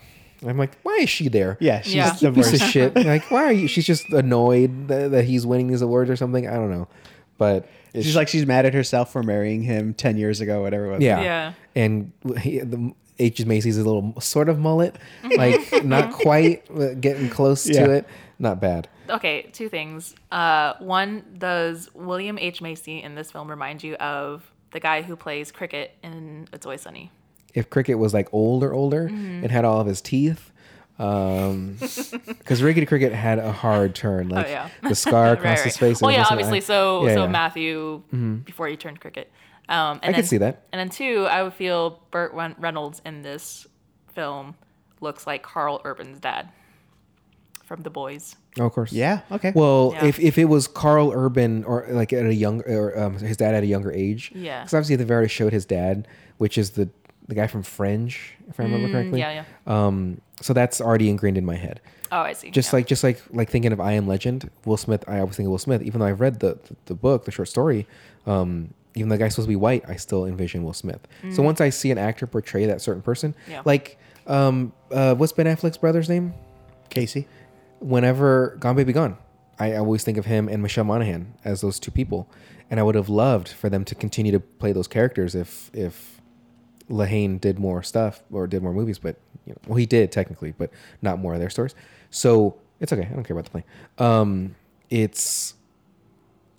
C: I'm like, why is she there?
A: Yeah, she's
B: Yeah.
A: the
C: piece of shit. (laughs) Like, why are you? She's just annoyed that, that he's winning these awards or something. I don't know, but it's-
A: She's like she's mad at herself for marrying him ten years ago, whatever it was.
C: yeah,
B: Yeah.
C: And he, the H Macy's a little sort of mullet, (laughs) like not quite but getting close
A: Yeah.
C: to it. Not bad.
B: Okay, two things. Uh, one, does William H Macy in this film remind you of the guy who plays Cricket in It's Always Sunny?
C: If Cricket was like older, older,
B: Mm-hmm.
C: and had all of his teeth. Um, (laughs) because Rickety Cricket had a hard turn, like
B: oh yeah,
C: the scar (laughs) across
B: Right,
C: his face. and
B: Well, yeah,
C: everything.
B: obviously.
C: I-
B: So,
C: yeah,
B: so
C: yeah.
B: Matthew before he turned Cricket. Um, and
C: I could
B: then-
C: see that.
B: And then two, I would feel Burt Reynolds in this film looks like Karl Urban's dad from The Boys.
C: Oh, of course.
A: Yeah. Okay.
C: Well,
B: Yeah.
C: if, if it was Carl Urban or like at a young or um, his dad at a younger age,
B: Yeah.
C: because obviously they've already showed his dad, which is the the guy from Fringe, if I remember correctly.
B: Mm, yeah,
C: Um, so that's already ingrained in my head.
B: Oh, I see.
C: Just
B: yeah.
C: like just like like thinking of I Am Legend, Will Smith. I always think of Will Smith, even though I've read the the book, the short story. Um, even though the guy's supposed to be white, I still envision Will Smith. So once I see an actor portray that certain person,
B: Mm. Yeah.
C: like Um, uh, what's Ben Affleck's brother's name?
A: Casey.
C: Whenever Gone Baby Gone, I always think of him and Michelle Monaghan as those two people, and I would have loved for them to continue to play those characters if if Lehane did more stuff or did more movies, but you know, well, he did technically, but not more of their stories. So it's okay. I don't care about the play. Um, it's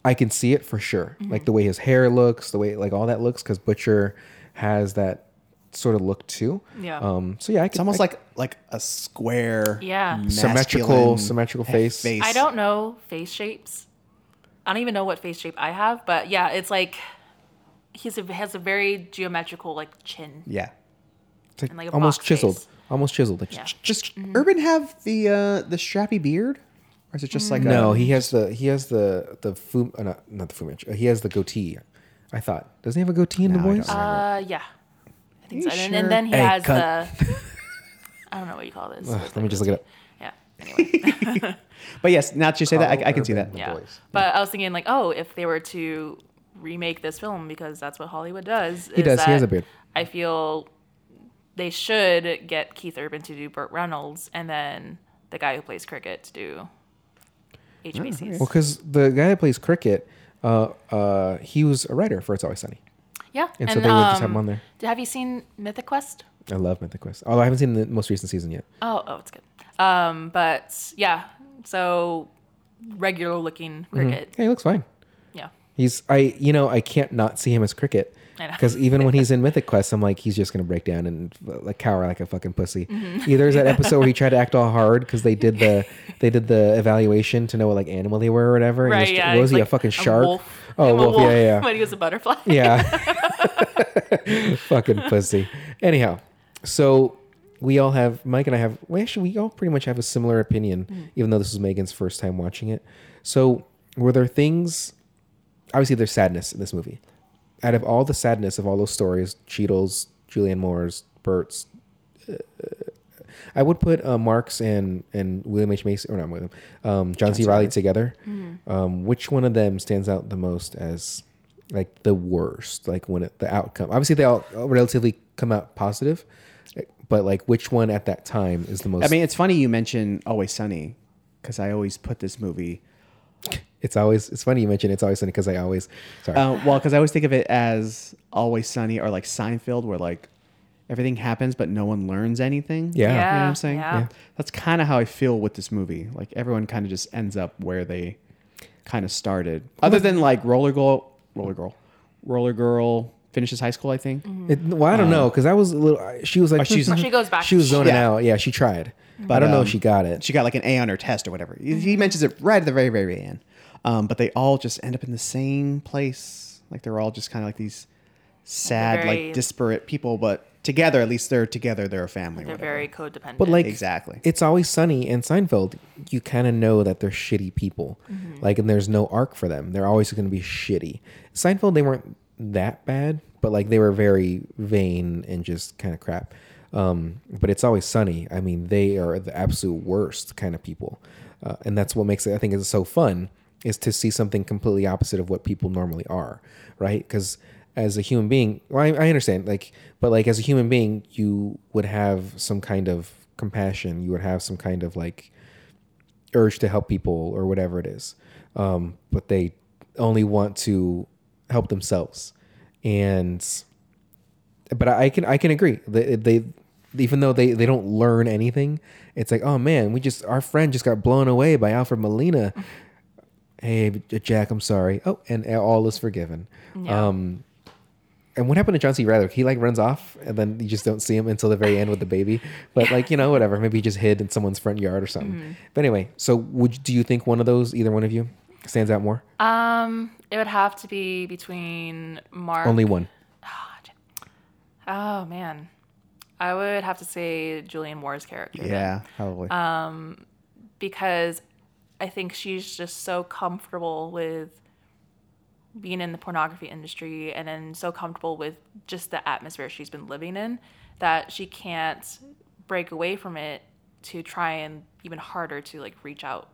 C: I can see it for sure, like the way his hair looks, the way like all that looks, because Butcher has that sort of look too.
B: Yeah.
C: Um. So yeah, I can,
A: It's almost
C: I-
A: like like a square,
B: Yeah.
C: Symmetrical- symmetrical face.
B: I don't know face shapes. I don't even know what face shape I have, but yeah, it's like he's a, has a very geometrical like chin.
A: Yeah.
C: It's like
B: like
C: almost chiseled,
B: face.
C: almost chiseled. Like,
B: Yeah.
A: Just Urban have the uh the strappy beard, or is it just like
C: No,
A: a,
C: he has the he has the the fu uh, not not the Fu Manchu. Uh, He has the goatee. I thought doesn't he have a goatee in the
A: No, I
C: boys?
B: Uh, yeah, I think so. And,
A: sure?
B: and then he
C: Hey,
B: has
C: cunt.
B: the (laughs) I don't know what you call this.
C: Ugh, let me just look it up.
B: Yeah. Anyway. (laughs)
A: But yes, now that you say that, I, I can see that.
B: Yeah.
C: boys.
B: But I was thinking like, oh, if they were to remake this film because that's what Hollywood does.
C: He does, he has a beard.
B: I feel they should get Keith Urban to do Burt Reynolds and then the guy who plays cricket to do HBCs.
C: Well, because the guy that plays cricket, uh, uh, he was a writer for It's Always Sunny,
B: yeah.
C: and, so they would just have him
B: um,
C: on there.
B: Have you seen Mythic Quest?
C: I love Mythic Quest. Although I haven't seen the most recent season yet.
B: Oh, oh, it's good. Um, but yeah, so regular looking cricket.
C: Yeah, he looks fine.
B: Yeah.
C: He's I you know I can't not see him as cricket
B: I know.
C: Because even when he's in (laughs) Mythic Quest, I'm like he's just gonna break down and uh, like cower like a fucking pussy.
B: Mm-hmm.
C: Either there's that (laughs) episode where he tried to act all hard because they did the they did the evaluation to know what like animal they were or whatever.
B: Right,
C: was,
B: yeah.
C: was he a
B: like
C: fucking shark?
B: wolf.
C: Oh,
B: I'm a
C: wolf, yeah, yeah. (laughs)
B: When he was a butterfly.
C: Yeah. Fucking pussy. Anyhow, so we all have Mike and I have well actually we all pretty much have a similar opinion,
B: Mm.
C: even though this was Megan's first time watching it. So were there things obviously there's sadness in this movie. Out of all the sadness of all those stories, Cheadle's, Julianne Moore's, Burt's, uh, I would put uh, Marks and and William H Macy or not William, um, John, C. Reilly together. Um, which one of them stands out the most as like the worst? Like when it, the outcome. Obviously, they all relatively come out positive, but like which one at that time is the most?
A: I mean, it's funny you mention Always Sunny because I always put this movie.
C: It's always it's funny you mention it's always sunny because I always sorry.
A: Uh, well, because I always think of it as Always Sunny or like Seinfeld, where like everything happens but no one learns anything.
C: Yeah.
A: You know what I'm saying?
B: yeah. Yeah.
A: That's kind of how I feel with this movie. Like everyone kind of just ends up where they kind of started. Other than like Roller Girl, Roller Girl, Roller Girl finishes high school, I think.
C: It, well, I don't know because I was a little. She was like,
A: she's-
B: she goes back.
C: she was zoning
A: Yeah.
C: out. Yeah, she tried, but I don't know
A: um,
C: if she got it.
A: She got like an A on her test or whatever. He- He mentions it right at the very, very end. Um, but they all just end up in the same place. Like they're all just kind of like these sad,
B: very-
A: like disparate people, but together, at least they're together. They're a family.
B: They're
A: whatever.
B: very codependent.
C: But like
A: Exactly.
C: it's always sunny in Seinfeld. You kind of know that they're shitty people, like, and there's no arc for them. They're always going to be shitty. Seinfeld, they weren't that bad, but like they were very vain and just kind of crap. Um, but it's always sunny. I mean, they are the absolute worst kind of people, uh, and that's what makes it. I think is so fun is to see something completely opposite of what people normally are, right? Because as a human being, well, I, I understand, like, but like as a human being, you would have some kind of compassion. You would have some kind of like urge to help people or whatever it is. Um, but they only want to help themselves. And, but I can, I can agree. They, they, even though they, they don't learn anything, it's like, oh man, we just, our friend just got blown away by Alfred Molina. Hey, Jack, I'm sorry. Oh, and all is forgiven.
B: Yeah.
C: Um, and what happened to John C. Reilly? He like runs off, and then you just don't see him until the very end with the baby. But like you know, whatever. Maybe he just hid in someone's front yard or something.
B: Mm-hmm.
C: But anyway, so would do you think one of those, either one of you, stands out more?
B: um, it would have to be between Mark.
C: Only one.
B: Oh man, I would have to say Julianne Moore's character.
A: yeah, probably.
B: because I think she's just so comfortable with being in the pornography industry and then so comfortable with just the atmosphere she's been living in that she can't break away from it to try and even harder to like reach out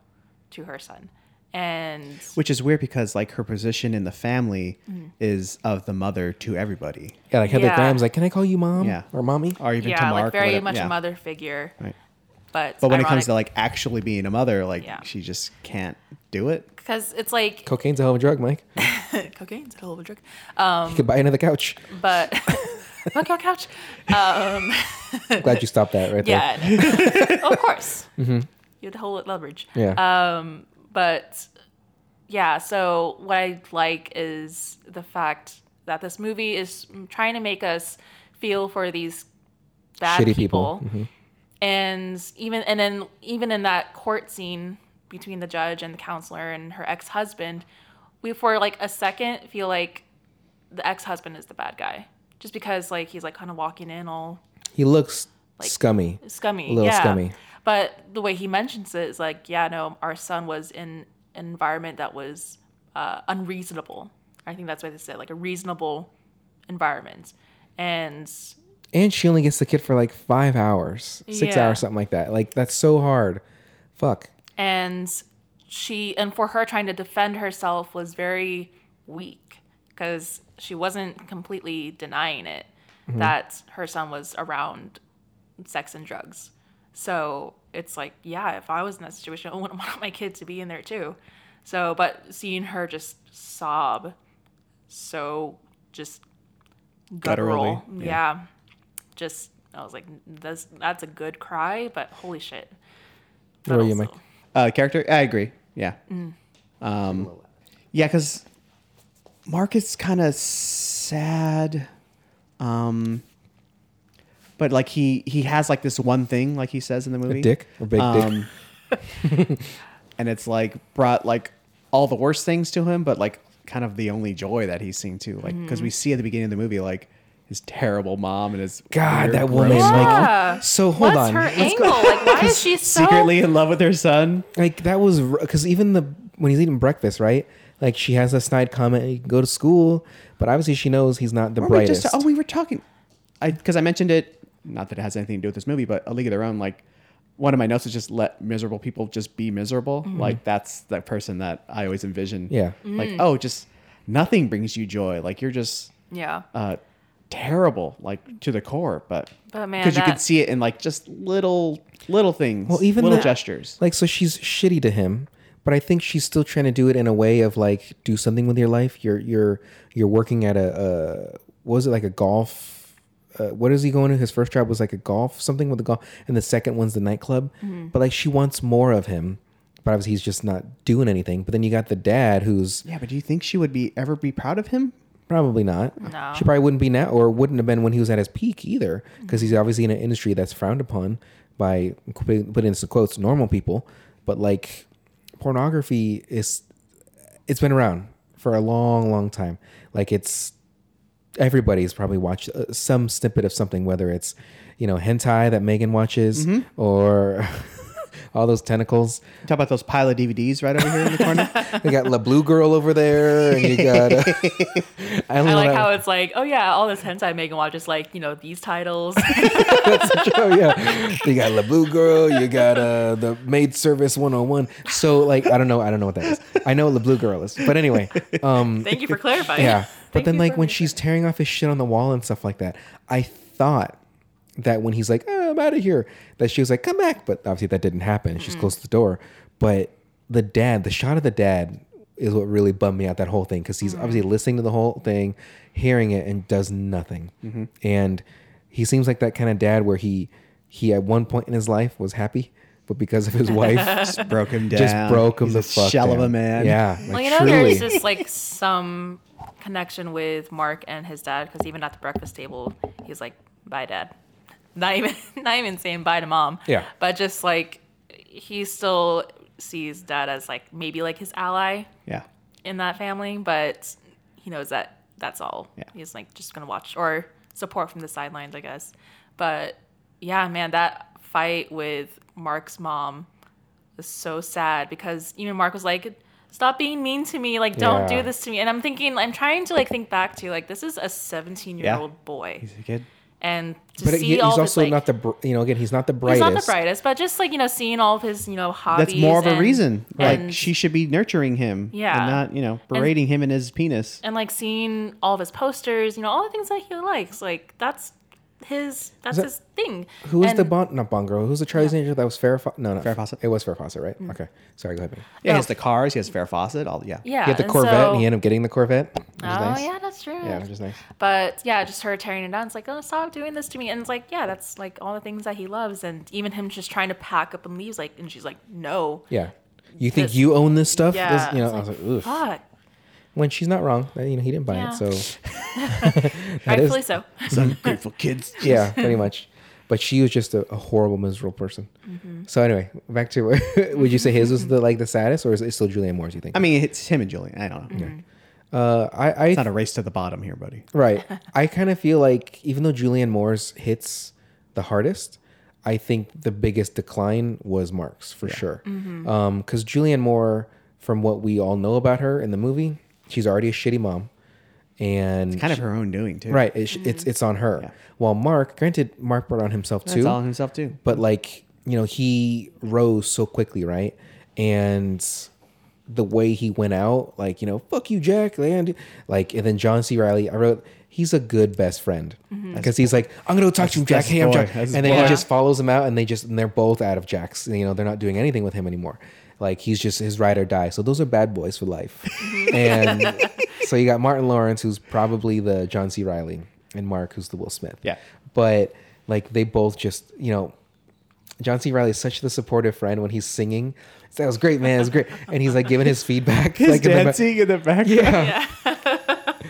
B: to her son. and
A: Which is weird because like her position in the family
B: Mm-hmm.
A: is of the mother to everybody.
C: Yeah, like Heather
B: Yeah.
C: Graham's like, can I call you mom?
A: Yeah.
C: Or mommy?
A: Or even to
B: yeah,
A: Mark.
B: like very
A: whatever-
B: much
A: yeah.
B: a mother figure.
A: Right.
B: But
A: But when it comes to like actually being a mother, like
B: Yeah.
A: she just can't do it.
B: because it's like
C: Cocaine's a hell of a drug, Mike. (laughs)
B: cocaine's a hell of a drug. Um,
C: You could buy another couch.
B: but (laughs) (laughs) fuck your couch. Um,
C: I'm glad you stopped that right there.
B: yeah, of course. You had the whole leverage.
C: Yeah.
B: Um, but yeah, so what I like is the fact that this movie is trying to make us feel for these bad
C: Shitty
B: people,
C: people. Mhm.
B: And even and then even in that court scene between the judge and the counselor and her ex-husband, we for like a second feel like the ex-husband is the bad guy, just because like he's like kind of walking in all
C: He looks
B: Like-
C: scummy.
B: scummy.
C: A little
B: yeah.
C: scummy.
B: But the way he mentions it is like, yeah, no, our son was in an environment that was uh, unreasonable. I think that's what they said, like a reasonable environment. And
C: And she only gets the kid for like five hours, six
B: Yeah.
C: hours, something like that. Like that's so hard. Fuck.
B: and she and for her trying to defend herself was very weak because she wasn't completely denying it
C: Mm-hmm.
B: that her son was around sex and drugs. So it's like, yeah, if I was in that situation, I wouldn't (laughs) want my kid to be in there too. So, but seeing her just sob, so just guttural,
A: Gutturally,
B: yeah.
A: yeah.
B: Just I was like, that's that's a good cry, but holy shit.
C: Where are you,
B: also-
C: Mike?
A: Uh, character, I agree. Yeah.
B: Mm.
A: Um, yeah, because Mark is kind of sad. Um, but like he he has like this one thing, like he says in the movie,
C: dick? A big dick?
A: dick. (laughs) and it's like brought like all the worst things to him, but like kind of the only joy that he's seen too. Like because we
B: Mm-hmm.
A: see at the beginning of the movie like his terrible mom and his
C: God, that woman.
A: gross-
B: Yeah.
C: Like, so hold
B: What's
C: on.
B: her angle? Like, why is (laughs) she so
A: secretly in love with her son.
C: like that was because even the when he's eating breakfast, right? Like she has a snide comment. You can go to school, but obviously she knows he's not the
A: Weren't we
C: brightest.
A: just- oh, we were talking. I because I mentioned it. Not that it has anything to do with this movie, but A League of Their Own. Like one of my notes is just let miserable people just be miserable. Like that's the person that I always envision.
C: Yeah.
A: Like oh, just nothing brings you joy. Like you're just
B: Yeah.
A: uh, terrible, like to the core. But
B: But man,
A: because you
B: that-
A: could see it in like just little little things.
C: Well, even
A: little
C: the-
A: gestures.
C: Like so she's shitty to him, but I think she's still trying to do it in a way of like do something with your life. You're you're you're working at a uh what was it like a golf uh, what is he going to? His first job was like a golf something with the golf, and the second one's the nightclub. But like she wants more of him, but obviously he's just not doing anything. But then you got the dad who's
A: Yeah, but do you think she would be ever be proud of him?
C: Probably not.
B: No.
C: She probably wouldn't be now, or wouldn't have been when he was at his peak either, because he's obviously in an industry that's frowned upon by put in some quotes normal people. But like pornography is, it's been around for a long, long time. Like it's everybody's probably watched uh, some snippet of something, whether it's you know hentai that Megan watches or (laughs) all those tentacles.
A: Talk about those pile of DVDs right over here in the corner. (laughs)
C: We got La Blue Girl over there, and you got. Uh, (laughs) I,
B: I like
C: that-
B: how it's like, oh yeah, all this hentai Megan watches, like you know these titles. (laughs)
C: That's oh yeah. You got La Blue Girl, you got uh the Maid Service 101. So like I don't know, I don't know what that is. I know what La Blue Girl is. But anyway, um
B: Thank you for clarifying.
C: yeah. But
B: Thank
C: then like when she's tearing off his shit on the wall and stuff like that, I thought that when he's like, oh, I'm out of here, that she was like, come back. But obviously that didn't happen. She's mm-hmm. closed the door. But the dad, the shot of the dad is what really bummed me out that whole thing because he's mm-hmm. obviously listening to the whole thing, hearing it, and does nothing. Mm-hmm. And he seems like that kind of dad where he he at one point in his life was happy, but because of his (laughs) wife,
A: just (laughs) broke him down.
C: just broke him
A: He's
C: the fuck
A: shell of a man.
C: Yeah, like
B: Well, you know,
C: truly.
B: there's just like (laughs) some connection with Mark and his dad because even at the breakfast table, he's like, "Bye, dad." Not even, (laughs) not even saying bye to mom.
C: Yeah.
B: But just like he still sees dad as like maybe like his ally
A: Yeah.
B: in that family, but he knows that that's all.
A: Yeah.
B: He's like just gonna watch or support from the sidelines, I guess. But yeah, man, that fight with Mark's mom was so sad because even Mark was like, "Stop being mean to me! Like, don't
C: Yeah.
B: do this to me." And I'm thinking, I'm trying to like think back to like this is a 17 year old boy,
A: He's a kid.
B: And to
C: But
B: see
C: he, he's
B: all of his,
C: also
B: like,
C: not the br- you know again he's not the brightest.
B: he's not the brightest, but just like you know, seeing all of his you know hobbies.
A: That's more of a
B: and-
A: reason. Like
B: and-
A: she should be nurturing him.
B: Yeah.
A: And not, you know, berating him and his penis.
B: and like seeing all of his posters, you know, all the things that he likes. Like that's his that's
C: that-
B: his thing.
C: Who was the
B: And-
C: Bond? Not Bond girl. Who's the Charlie's Angel? That was Farrah. Fa- no, no,
A: Farrah Fawcett.
C: It was Farrah Fawcett,
B: Mm.
C: right? Okay, sorry. Go ahead. man.
A: Yeah, he has the cars. He has Farrah Fawcett. All yeah.
B: Yeah,
C: He had the Corvette,
B: so-
C: and he ended up getting the Corvette.
B: Oh
C: nice.
B: yeah, that's true.
C: Yeah, which is nice.
B: But yeah, just her tearing it down. It's like, oh, stop doing this to me. And it's like, yeah, that's like all the things that he loves. And even him just trying to pack up and leave. Like, and she's like, no.
C: Yeah. You think
B: This-
C: you own this stuff?
B: Yeah.
C: This- you know,
B: it's
C: I was
B: like,
C: like, oof.
B: Fuck.
C: When she's not wrong, you know, he didn't buy
B: Yeah.
C: it, so (laughs) (laughs)
B: Rightfully so.
A: Some grateful kids. (laughs)
C: yeah, pretty much. But she was just a, a horrible, miserable person.
B: Mm-hmm.
C: So anyway, back to would you say his was the like the saddest, or is it still Julianne Moore's? You think?
A: I mean, it's him and Julian. I don't know.
C: uh, I, I
A: It's not a race to the bottom here, buddy.
C: Right. I kind of feel like even though Julianne Moore's hits the hardest, I think the biggest decline was Mark's for sure. Because Julianne Moore, from what we all know about her in the movie, she's already a shitty mom, and
A: Kind of her own doing too.
C: right. It's, it's it's on her.
A: Yeah.
C: While Mark, granted, Mark brought on himself
A: That's
C: too,
A: all on himself too.
C: but like you know he rose so quickly right and the way he went out like you know fuck you jack land like and then john c reilly i wrote he's a good best friend mm-hmm. because he's like i'm gonna go talk to him jack hey i'm jack
A: That's
C: and then
B: boy.
C: he just follows him out and they just and they're both out of jack's you know they're not doing anything with him anymore like he's just his ride or die so those are bad boys for life mm-hmm. and (laughs) so you got martin lawrence who's probably the john c reilly and mark who's the will smith
A: Yeah.
C: but like they both just you know John C. Reilly is such the supportive friend when he's singing. It's like, That was great, man. It was great, and he's like giving his (laughs) feedback.
A: His
C: like in the ba-
A: dancing in the background.
C: yeah,
B: But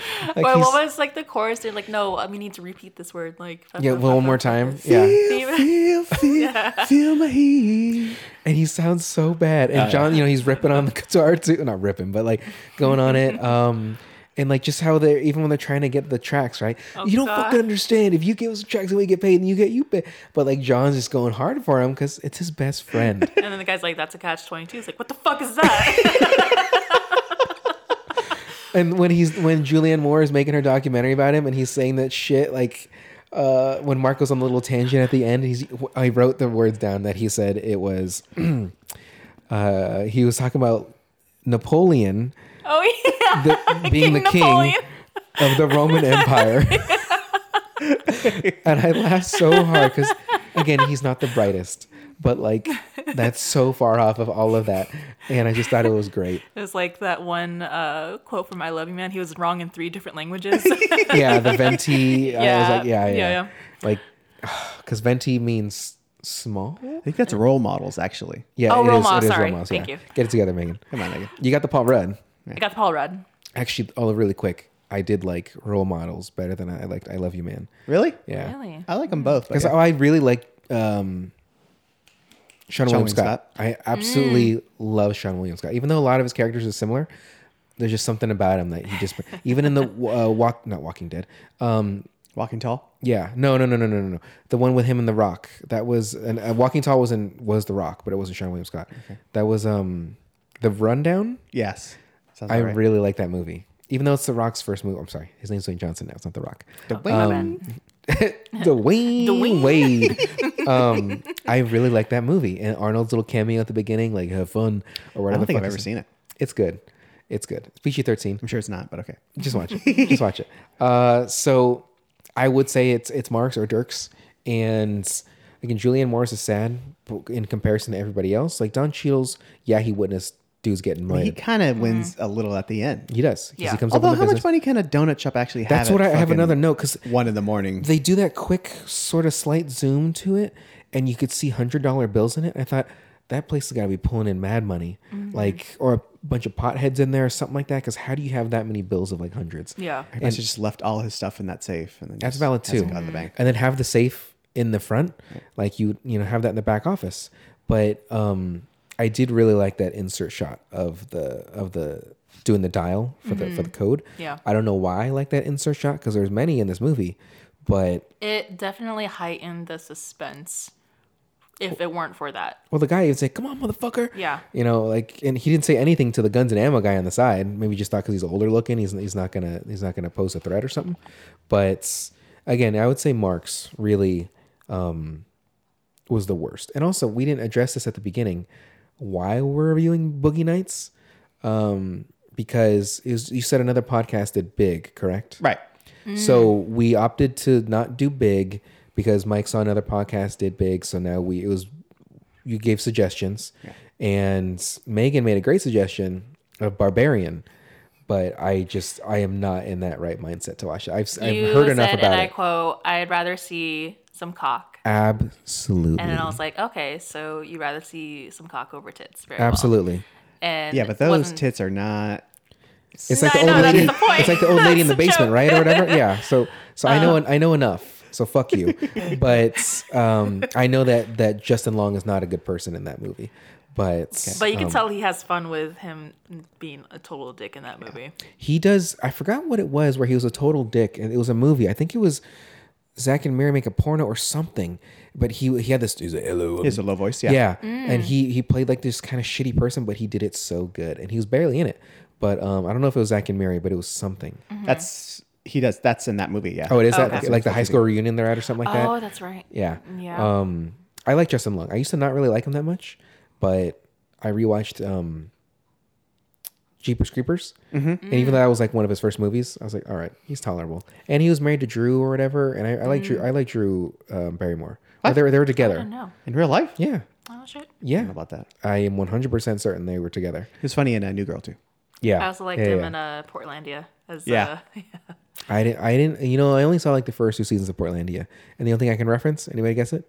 B: (laughs)
C: Like
B: what was like the chorus? They're like, no, uh, we need to repeat this word. Like,
C: yeah. One more time. Yeah, (laughs)
A: Feel, feel, (laughs) feel, feel my heat.
C: and he sounds so bad. And John, you know, he's ripping on the guitar too. Not ripping, but like going on it. Um, and like just how they're even when they're trying to get the tracks right. you don't
B: God.
C: fucking understand. If you give us tracks and we get paid, and you get you pay. But like John's just going hard for him because it's his best friend.
B: And then the guy's like, that's a catch 22. he's like, what the fuck is that?
C: And when he's when Julianne Moore is making her documentary about him, and he's saying that shit, like uh, when Mark goes on the little tangent at the end, he's I wrote the words down that he said it was. (clears throat) uh, he was talking about Napoleon
B: oh, yeah.
C: the, (laughs) being
B: King
C: the king of the Roman (laughs) Empire, (laughs) and I laughed so hard because again, he's not the brightest, but like that's so far off of all of that, and I just thought it was great.
B: It was like that one uh, quote from I Love You Man. He was wrong in three different languages. (laughs)
C: yeah, the venti. I was
B: Yeah,
C: like, yeah, yeah,
B: yeah, yeah.
C: like (sighs) because venti means small.
A: I think that's role models, actually.
C: Yeah,
B: Oh,
C: it
B: role
C: is-
B: model,
C: it is
B: sorry.
C: role models,
B: Thank
C: yeah.
B: you.
C: Get it together, Megan.
A: Come on, Megan.
C: You got the Paul Rudd.
B: I got the Paul Rudd.
C: Actually, all really quick. I did like role models better than I, I liked. I love you, man.
A: Really?
C: Yeah,
B: Really?
A: I like them both.
C: because
A: yeah.
C: I really like um, Seann, William
A: William
C: Scott.
A: Scott.
C: I absolutely love Seann William Scott. Even though a lot of his characters are similar, there's just something about him that he just (laughs) even in the uh, walk not Walking Dead. Um,
A: Walking Tall.
C: Yeah, no, no, no, no, no, no, no. The one with him and The Rock. That was and uh, Walking Tall was in was The Rock, but it wasn't Seann William Scott. That was um the Rundown.
A: Yes. Sounds
C: I
A: about right.
C: really like that movie, even though it's The Rock's first movie. I'm sorry, his name's Dwayne Johnson now. It's not The Rock.
A: The
B: my
C: Um,
B: bad. (laughs)
C: Dwayne,
B: Dwayne.
C: Wade. (laughs) um, I really like that movie and Arnold's little cameo at the beginning, like have fun or
A: I
C: whatever.
A: don't think I've
C: fuck
A: ever seen it.
C: It's good. It's good. It's PG thirteen.
A: I'm sure it's not, but okay.
C: Just watch (laughs) it. Just watch it. Uh, so I would say it's it's Mark's or Dirk's, and again, Julianne Moore's is sad in comparison to everybody else. Like Don Cheadle's, yeah, he witnessed dudes getting
A: money.
C: He
A: kind of wins a little at the end.
C: He does. 'cause
B: Yeah.
C: He comes up
A: Although,
C: in the
A: how much
C: business.
A: money can a donut shop actually have?
C: That's
A: at
C: what I have
A: fucking
C: another note because
A: One in the morning.
C: they do that quick sort of slight zoom to it, and you could see hundred dollar bills in it. I thought that place has got to be pulling in mad money, like or a bunch of potheads in there or something like that. Because how do you have that many bills of like hundreds?
B: Yeah.
A: I guess he just left all his stuff in that safe, and then
C: That's
A: just
C: valid too.
A: hasn't gone to the bank.
C: And then have the safe in the front, like you you know have that in the back office. But um, I did really like that insert shot of the of the doing the dial for the for the code.
B: Yeah.
C: I don't know why I like that insert shot because there's many in this movie, but
B: It definitely heightened the suspense if it weren't for that.
C: well the guy would say, "Come on, motherfucker!"
B: Yeah.
C: You know, like, and he didn't say anything to the guns and ammo guy on the side. Maybe just thought because he's older looking, he's he's not gonna he's not gonna pose a threat or something. But again, I would say Marks really um, was the worst. And also, we didn't address this at the beginning. Why we're reviewing Boogie Nights? Um, because it was, you said another podcast did Big, correct?
A: Right.
C: So we opted to not do Big because Mike saw another podcast did Big. So now we it was you gave suggestions, and Megan made a great suggestion of Barbarian. But I just I am not in that right mindset to watch it. I've, I've
B: you
C: heard enough about
B: and I
C: it.
B: quote, "I'd rather see some cock."
C: Absolutely.
B: And then I was like, okay, so you rather see some cock over tits? Very well.
C: Absolutely.
B: And
A: Yeah, but those tits are not.
C: It's like
B: No,
C: the old
B: know,
C: lady.
B: the point.
C: It's like the old lady in the (laughs) basement,
B: joke.
C: right, or whatever. (laughs) Yeah. So, so I know, I know enough. So fuck you. (laughs) But um, I know that that Justin Long is not a good person in that movie. But
B: But you can
C: um,
B: tell he has fun with him being a total dick in that movie.
C: he does. I forgot what it was where he was a total dick, and it was a movie. I think it was Zack and Miri make a porno or something. But he he had this. He's like, hello.
A: He has a low voice. Yeah.
C: Yeah,
B: Mm.
C: and he he played like this kind of shitty person, but he did it so good, and he was barely in it. But um, I don't know if it was Zack and Miri, but it was something.
A: That's he does. That's in that movie. Yeah.
C: Oh, it is that
B: Okay.
C: like the high school reunion they're at or something like that.
B: Oh, that's right.
C: Yeah.
B: Yeah.
C: Um, I like Justin Long. I used to not really like him that much, but I rewatched um, Jeepers Creepers, mm-hmm. and even though that was like one of his first movies, I was like, all right, he's tolerable. And he was married to Drew or whatever, and I, I like Drew. I like Drew um, Barrymore. Or They were they were
B: I don't
C: together.
B: know.
A: In real life.
C: Yeah.
B: Oh shit.
A: I
C: Yeah.
A: don't know about that.
C: I am one hundred percent certain they were together.
A: He was funny in a New Girl too.
C: Yeah.
B: I also liked
C: Yeah,
B: him
C: yeah.
B: in uh, Portlandia as
A: Yeah.
B: uh, (laughs)
C: I didn't. I didn't. You know, I only saw like the first two seasons of Portlandia, and the only thing I can reference. Anybody guess it?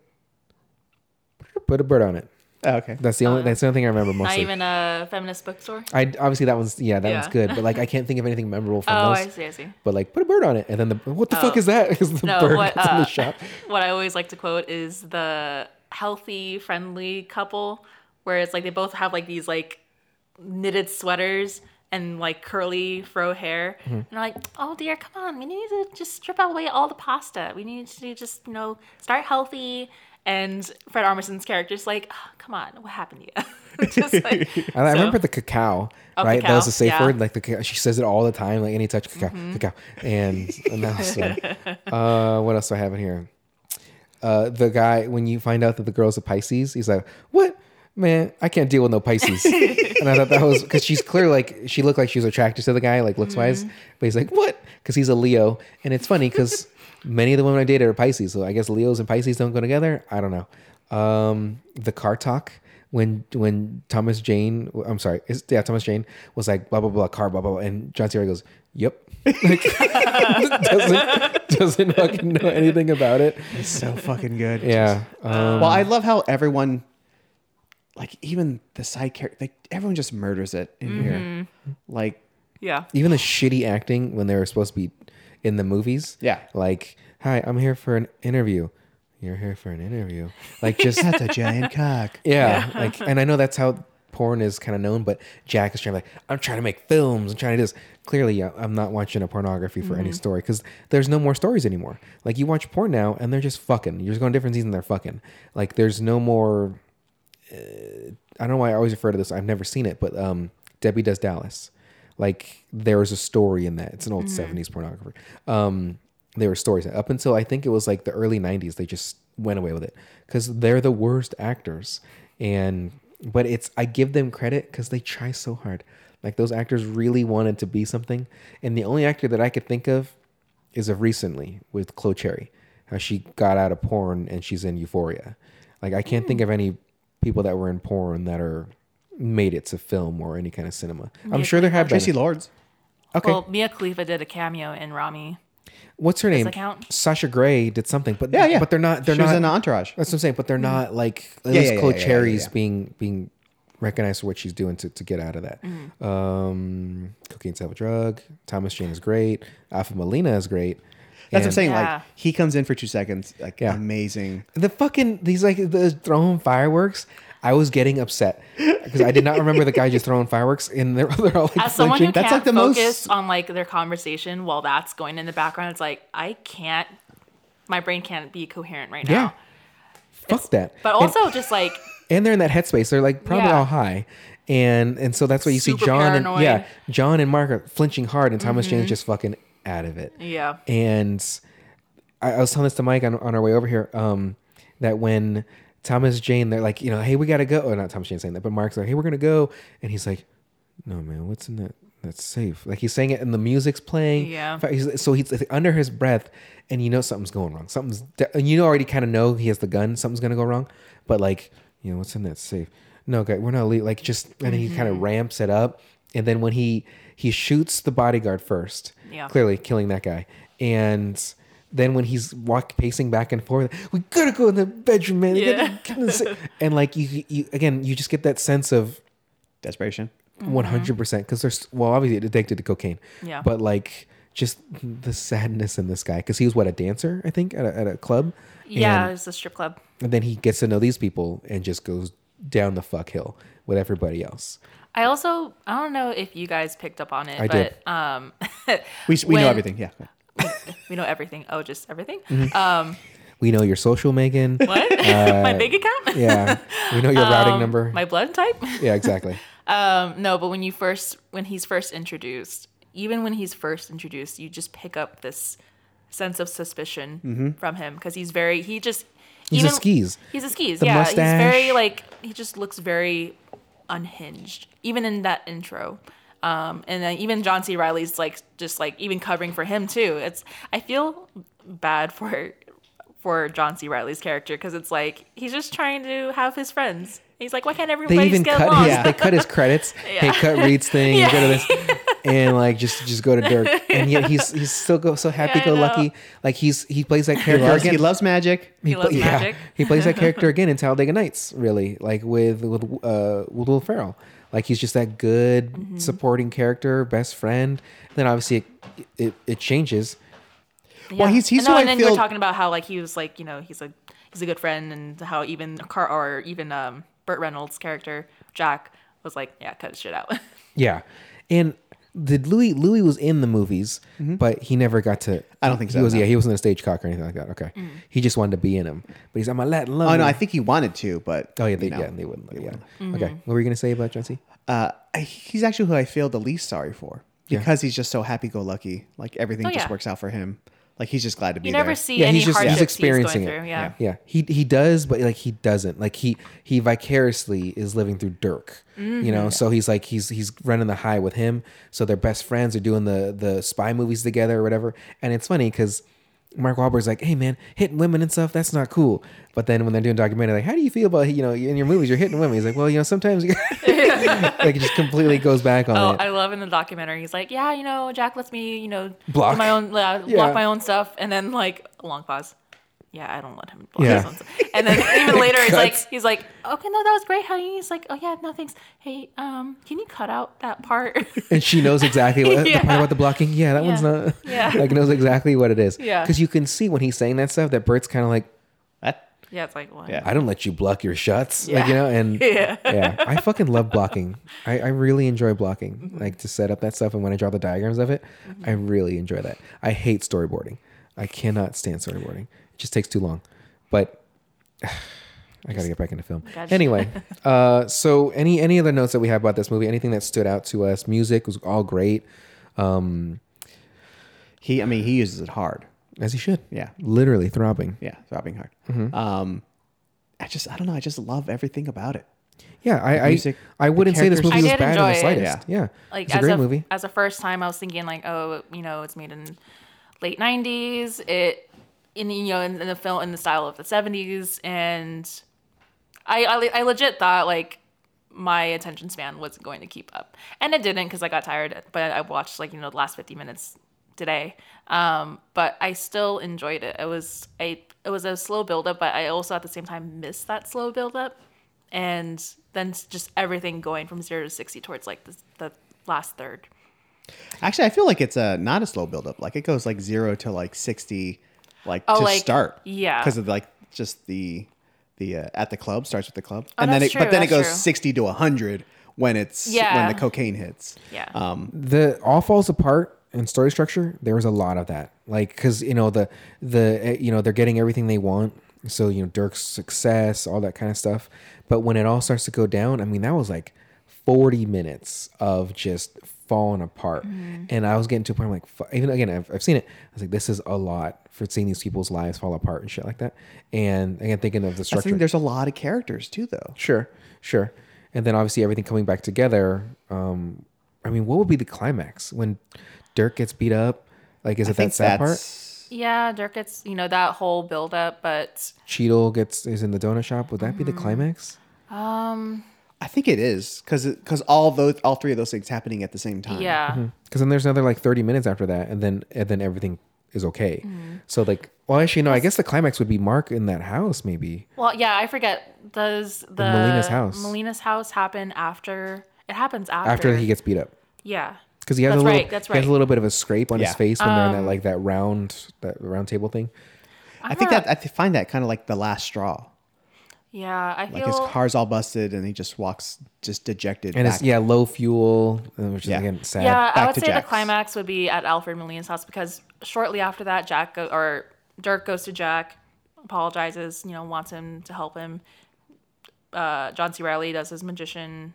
C: Put a bird on it.
A: Oh, okay.
C: That's the only. That's the only thing I remember
B: not
C: mostly.
B: even a feminist bookstore.
C: I obviously that one's yeah that one's good, but like I (laughs) can't think of anything memorable from
B: Oh,
C: those.
B: I see, I see.
C: But like put a bird on it, and then the what the fuck
B: Oh.
C: is that? (laughs) Because the
B: No,
C: bird
B: what
C: gets in
B: uh,
C: the shop. (laughs)
B: what I always like to quote is the healthy, friendly couple, where it's like they both have like these like knitted sweaters and like curly fro hair,
C: Mm-hmm.
B: and they're like, "Oh dear, come on, we need to just strip away all the pasta. We need to just you know start healthy." And Fred Armisen's character is like, oh, "Come on, what happened to you?" (laughs) just (laughs) like,
C: I, I remember the cacao,
B: Oh,
C: right? That was
B: cacao,
C: the safe
B: yeah. Mm-hmm.
C: word. Like the cacao, she says it all the time. Like any touch cacao, cacao, and, and that was (laughs) uh, what else do I have in here? Uh, the guy when you find out that the girl's a Pisces, he's like, "What, man? I can't deal with no Pisces." and I thought that was because she's clear, like she looked like she was attracted to the guy, like looks wise.
B: Mm-hmm.
C: But he's like, "What?" Because he's a Leo, and it's funny because many of the women I dated are Pisces, so I guess Leos and Pisces don't go together. I don't know. Um, the car talk when when Thomas Jane, I'm sorry, it's, yeah, Thomas Jane was like blah blah blah car blah blah, blah and John Cena goes, "Yep." (laughs) Like, (laughs) doesn't doesn't fucking know anything about it.
A: It's so fucking good.
C: Yeah. Um,
A: Well, I love how everyone, like even the side character, like everyone just murders it in here. Like
B: yeah.
C: even the shitty acting when they were supposed to be in the movies.
A: Yeah.
C: Like, hi, I'm here for an interview. You're here for an interview. Like, just (laughs)
A: that's a giant cock.
C: yeah, like, and I know that's how porn is kind of known, but Jack is trying to like, I'm trying to make films. I'm trying to do this. Clearly, I'm not watching a pornography for any story because there's no more stories anymore. Like, you watch porn now, and they're just fucking. You're just going different seasons, they're fucking. Like, there's no more. Uh, I don't know why I always refer to this. I've never seen it, but um, Debbie Does Dallas. Like, there was a story in that. It's an old '70s pornographer. Um, there were stories up until I think it was like the early '90s. They just went away with it because they're the worst actors. And but it's I give them credit because they try so hard. Like those actors really wanted to be something. And the only actor that I could think of is of recently with Chloe Cherry, how she got out of porn and she's in Euphoria. Like I can't think of any people that were in porn that are made it to film or any kind of cinema. I'm
B: Yeah,
C: sure there have been.
A: Traci Lords.
C: Okay,
B: Well, Mia Khalifa did a cameo in Ramy.
C: what's her name?
B: that count?
C: Sasha Grey did something, but
A: Yeah, yeah.
C: but they're not. They're
A: she was
C: not
A: in Entourage.
C: That's what I'm saying. But they're not like at
A: Yeah,
C: least
A: yeah,
C: Chloe
A: yeah, yeah,
C: Cherry's
A: yeah, yeah.
C: being being recognized for what she's doing to, to get out of that. Um, Cocaine's a drug. Thomas Jane is great. Alfred Molina is great.
A: That's what I'm
C: And
A: saying.
B: Yeah.
A: Like he comes in for two seconds. Like
C: Yeah.
A: amazing.
C: The fucking these like the throwing fireworks. I was getting upset because I did not remember the guy just throwing fireworks, and they're, (laughs) they're all like
B: As someone who.
A: That's
B: can't
A: like the most-
B: focus on like their conversation while that's going in the background, it's like I can't. My brain can't be coherent right
C: Yeah.
B: now.
C: Fuck that.
B: But
C: And-
B: also, just like
C: and they're in that headspace. They're like probably
B: Yeah.
C: all high, and and so that's why you see.
B: Super
C: John and yeah, John and Mark are flinching hard, and Thomas
B: Mm-hmm.
C: Jane's just fucking out of it.
B: yeah,
C: And I, I was telling this to Mike on, on our way over here. Um, that when Thomas Jane, they're like, you know, hey, we gotta go. Or not Thomas Jane saying that, but Mark's like, hey, we're gonna go, and he's like, no, man, what's in that? That's safe. Like he's saying it, and the music's playing.
B: Yeah.
C: He's- So he's under his breath, and you know something's going wrong. Something's, de- and you already kind of know he has the gun. Something's gonna go wrong. But like, you know, what's in that safe? No, guy, we're not leaving. Like just, and then he kind of mm-hmm. ramps it up, and then when he he shoots the bodyguard first,
B: Yeah.
C: clearly killing that guy, and then when he's walk pacing back and forth, we gotta go in the bedroom, man.
B: Yeah.
C: get in the sa-" (laughs) and like you, you again, you just get that sense of
A: Desperation.
C: one hundred percent because there's well, obviously addicted to cocaine,
B: Yeah.
C: but like just the sadness in this guy because he was what a dancer, I think, at a, at a club.
B: Yeah,
C: and,
B: was a strip club.
C: and then he gets to know these people and just goes down the fuck hill with everybody else.
B: I also I don't know if you guys picked up on it,
C: I
B: but
C: did.
B: um (laughs)
A: We, we know everything. Yeah. (laughs)
B: we know everything. Oh, just everything.
C: Mm-hmm.
B: Um
C: We know your social, Megan. (laughs)
B: what? (laughs) my bank account?
C: Uh, yeah, we know your routing
B: Um,
C: number.
B: My blood type?
C: yeah, exactly.
B: Um, no, but when you first when he's first introduced, even when he's first introduced, you just pick up this sense of suspicion from him because he's very he just
C: Mm-hmm. He's a
B: even-
C: skis.
B: He's a skis.
C: The
B: yeah,
C: mustache.
B: he's very like he just looks very unhinged, even in that intro. Um, and then even John C. Reilly's like just like even covering for him too. It's I feel bad for for John C. Reilly's character because it's like he's just trying to have his friends. He's like, why can't everybody They
C: even
B: just get
C: cut
B: along?
C: his.
A: Yeah.
C: They cut his credits. (laughs) Hey, cut Reed's thing.
B: Yeah.
C: Go to this, (laughs) and like just just go to Dirk. And yet he's he's still go so happy
B: yeah,
C: go lucky. Like he's he plays that
A: He
C: character
A: loves, he
C: again.
A: loves magic.
B: He loves
C: yeah,
B: magic.
C: he plays that (laughs) character again in Talladega Nights. Really, like with with uh with Will Ferrell. Like he's just that good
B: Mm-hmm.
C: supporting character, best friend. Then obviously it it, it changes.
A: Well, he's- he's
B: no,
A: who I
B: and then
A: feel-
B: you're talking about how like he was like you know he's a he's a good friend and how even Car or even um Burt Reynolds' character Jack was like yeah cut his shit out. (laughs)
C: Yeah, and did Luis Luis was in the movies, but he never got to.
A: I don't think
C: he
A: so,
C: was.
A: no.
C: Yeah, he wasn't a stage cock or anything like that. Okay, he just wanted to be in him, but he's I'm a Latin lover.
A: Oh no, I think he wanted to, but
C: Oh yeah, they,
A: you know,
C: yeah, they wouldn't. Let, yeah.
B: Mm-hmm.
C: Okay, what were you gonna say about John C?
A: Uh, I- he's actually who I feel the least sorry for
C: Yeah.
A: because he's just so happy-go-lucky. Like everything
B: Oh,
A: just
B: yeah.
A: works out for him. Like he's just glad to be
B: you
A: there.
B: never see
C: Yeah,
B: any
C: he's just
B: hardships
C: he's experiencing
B: he's
C: it.
B: going through. Yeah.
C: yeah. He he does, but like he doesn't. Like he he vicariously is living through Dirk. You
B: Mm-hmm.
C: know, so he's like he's he's running the high with him. So they're best friends. They're doing the the spy movies together or whatever. And it's funny because. Mark Wahlberg's like, hey man, hitting women and stuff, that's not cool. But then when they're doing documentary, like, how do you feel about you know in your movies you're hitting women? He's like, well, you know, sometimes (laughs) (laughs) like it just completely goes back on
B: Oh,
C: it.
B: I love in the documentary. He's like, yeah, you know, Jack lets me, you know,
C: Block.
B: do my own, uh,
C: Yeah.
B: block my own stuff, and then like a long pause. Yeah, I don't let him block
C: Yeah.
B: his own stuff. And then (laughs) even later, he's like, he's like, okay, no, that was great. How he's like, oh yeah, no thanks. Hey, um, can you cut out that part?
C: and she knows exactly what (laughs) the part about the blocking. Yeah, that one's not. (laughs)
B: Yeah.
C: like knows exactly what it is.
B: Yeah.
C: because you can see when he's saying that stuff that Burt's kind of like,
A: That-
B: yeah, it's like what?
A: Yeah.
C: I don't let you block your shots. Like
B: Yeah.
C: you know, and
B: Yeah.
C: yeah, I fucking love blocking. I, I really enjoy blocking,
B: Mm-hmm.
C: like to set up that stuff. And when I draw the diagrams of it, I really enjoy that. I hate storyboarding. I cannot stand storyboarding. It just takes too long. But (sighs) I gotta get back into film.
B: Gotcha.
C: Anyway, (laughs) uh, so any any other notes that we have about this movie? Anything that stood out to us? Music was all great, um,
A: he, I mean, he uses it hard.
C: as he should.
A: Yeah.
C: literally throbbing.
A: Yeah, throbbing hard.
C: Mm-hmm.
A: Um, I just, I don't know. I just love everything about it.
C: Yeah, I I,
A: music,
C: I wouldn't say this movie was bad in the
B: enjoy it.
C: slightest. Yeah,
B: like
C: it's a great
B: a
C: movie.
B: as a first time, I was thinking like, oh, you know, it's made in late '90s. It in you know in, in the film in the style of the '70s, and I I, I legit thought like my attention span wasn't going to keep up, and it didn't because I got tired. But I watched like you know the last 50 minutes today. Um, but I still enjoyed it. It was a it was a slow build up, but I also at the same time missed that slow build up, and then just everything going from zero to sixty towards like the, the last third.
A: Actually, I feel like it's a not a slow buildup. Like it goes like zero to like sixty, like
B: Oh,
A: to
B: like-
A: start.
B: yeah.
A: because of like just the the uh, at the club starts with the club,
B: Oh,
A: and then
B: that's
A: it, but
B: true,
A: then it goes
B: true.
A: sixty to hundred when it's
B: yeah.
A: when the cocaine hits.
B: Yeah.
A: Um,
C: the all falls apart in story structure there was a lot of that like because you know the the eh, you know they're getting everything they want so you know dirk's success all that kind of stuff but when it all starts to go down i mean that was like 40 minutes of just falling apart. And I was getting to a point I'm like, even again, I've, I've seen it. I was like, this is a lot for seeing these people's lives fall apart and shit like that. And again, thinking of the
A: I
C: structure.
A: think there's a lot of characters too, though.
C: Sure, sure. And then obviously everything coming back together. Um, I mean, what would be the climax when Dirk gets beat up? Like, is
A: I
C: it that sad part?
B: Yeah, Dirk gets you know that whole build up, but
C: Cheadle gets is in the donut shop. Would that be
A: Mm-hmm.
C: the climax?
B: um,
A: I think it is because because all those all three of those things happening at the same time.
B: yeah.
C: Because then there's another like 30 minutes after that, and then and then everything is okay.
B: Mm-hmm.
C: So like, well, actually, no. I guess the climax would be Mark in that house, maybe.
B: Well, yeah, I forget. Does the
C: Molina's house.
B: Molina's house happen after? It happens after.
C: After he gets beat up,
B: Yeah.
C: because he has
B: That's
C: a little,
B: right, that's right.
C: he has a little bit of a scrape on his face when they're in
B: Um,
C: that like that round that round table thing.
A: I think that I find that kind of like the last straw.
B: Yeah, I
A: Like
B: feel.
A: his car's all busted and he just walks just dejected.
C: And
A: back.
C: it's yeah, low fuel, which is
A: Yeah.
C: again sad.
B: yeah, I would
A: to
B: say
A: Jack's.
B: the climax would be at Alfred Molina's house because shortly after that, Jack go, or Dirk goes to Jack, apologizes, you know, wants him to help him. Uh, John C. Reilly does his magician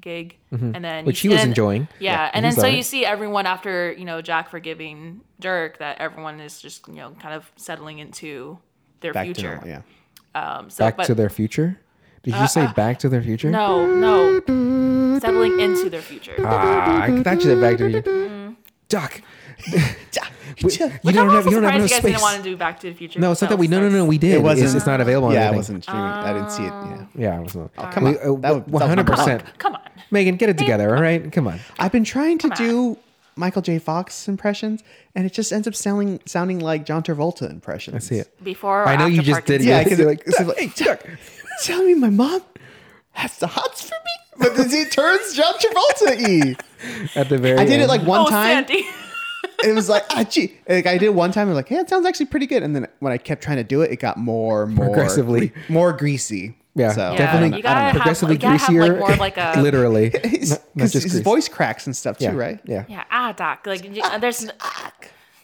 B: gig, and then
C: Mm-hmm. Which
B: you
C: he was
B: see- and-
C: enjoying.
B: Yeah,
C: Yeah,
B: and then so
C: alright.
B: you see everyone after you know Jack forgiving Dirk that everyone is just you know kind of settling into their
A: back
B: future.
A: to normal. Yeah.
B: Um, so,
C: Back
B: but,
C: to their future. Did you say back to their future?
B: no, no, settling into their future.
C: Ah, I thought you said back to the future.
B: Mm-hmm.
C: Doc, (laughs)
A: you
C: you
B: Which
C: don't
B: I'm
C: have you don't have
B: surprised
C: enough
B: you guys
C: space.
B: didn't want to do Back to the Future.
C: No, it's not that we. No, no, no. We did.
A: It wasn't.
C: It's, it's not available. on
A: Yeah, I
C: anything.
A: wasn't streaming. I didn't see it. Yeah.
C: Yeah, it was not.
A: Oh, come
C: We-
A: on.
C: uh,
A: That was-
C: One hundred percent.
B: Come on.
C: Megan, get it together. All right, come on.
A: I've been trying to do Michael J. Fox impressions, and it just ends up sounding sounding like John Travolta impressions.
C: I see it.
B: Before or
C: I know you
B: after
C: just did.
B: it.
A: Yeah,
C: Yeah,
A: because
C: you're
A: like, (laughs)
C: like,
A: it's like, hey, Chuck, (laughs) tell me my mom has the hots for me, but then he turns John Travolta y. (laughs)
C: at the very.
A: I did it like one
B: oh,
A: time.
B: Sandy.
A: It was like, ah, gee. Like I did it one time. I was like, hey, it sounds actually pretty good. And then when I kept trying to do it, it got more, more
C: Progressively.
A: more greasy.
C: Yeah,
A: so,
B: Yeah,
C: definitely.
B: you gotta have-
C: progressively
B: you gotta have, like,
C: greasier.
B: more of like a- (laughs)
C: literally, (laughs) not, not
A: Because his
C: grease.
A: voice cracks and stuff too,
C: Yeah,
A: right?
C: Yeah.
B: yeah, ah, doc. Like, you- uh, there's.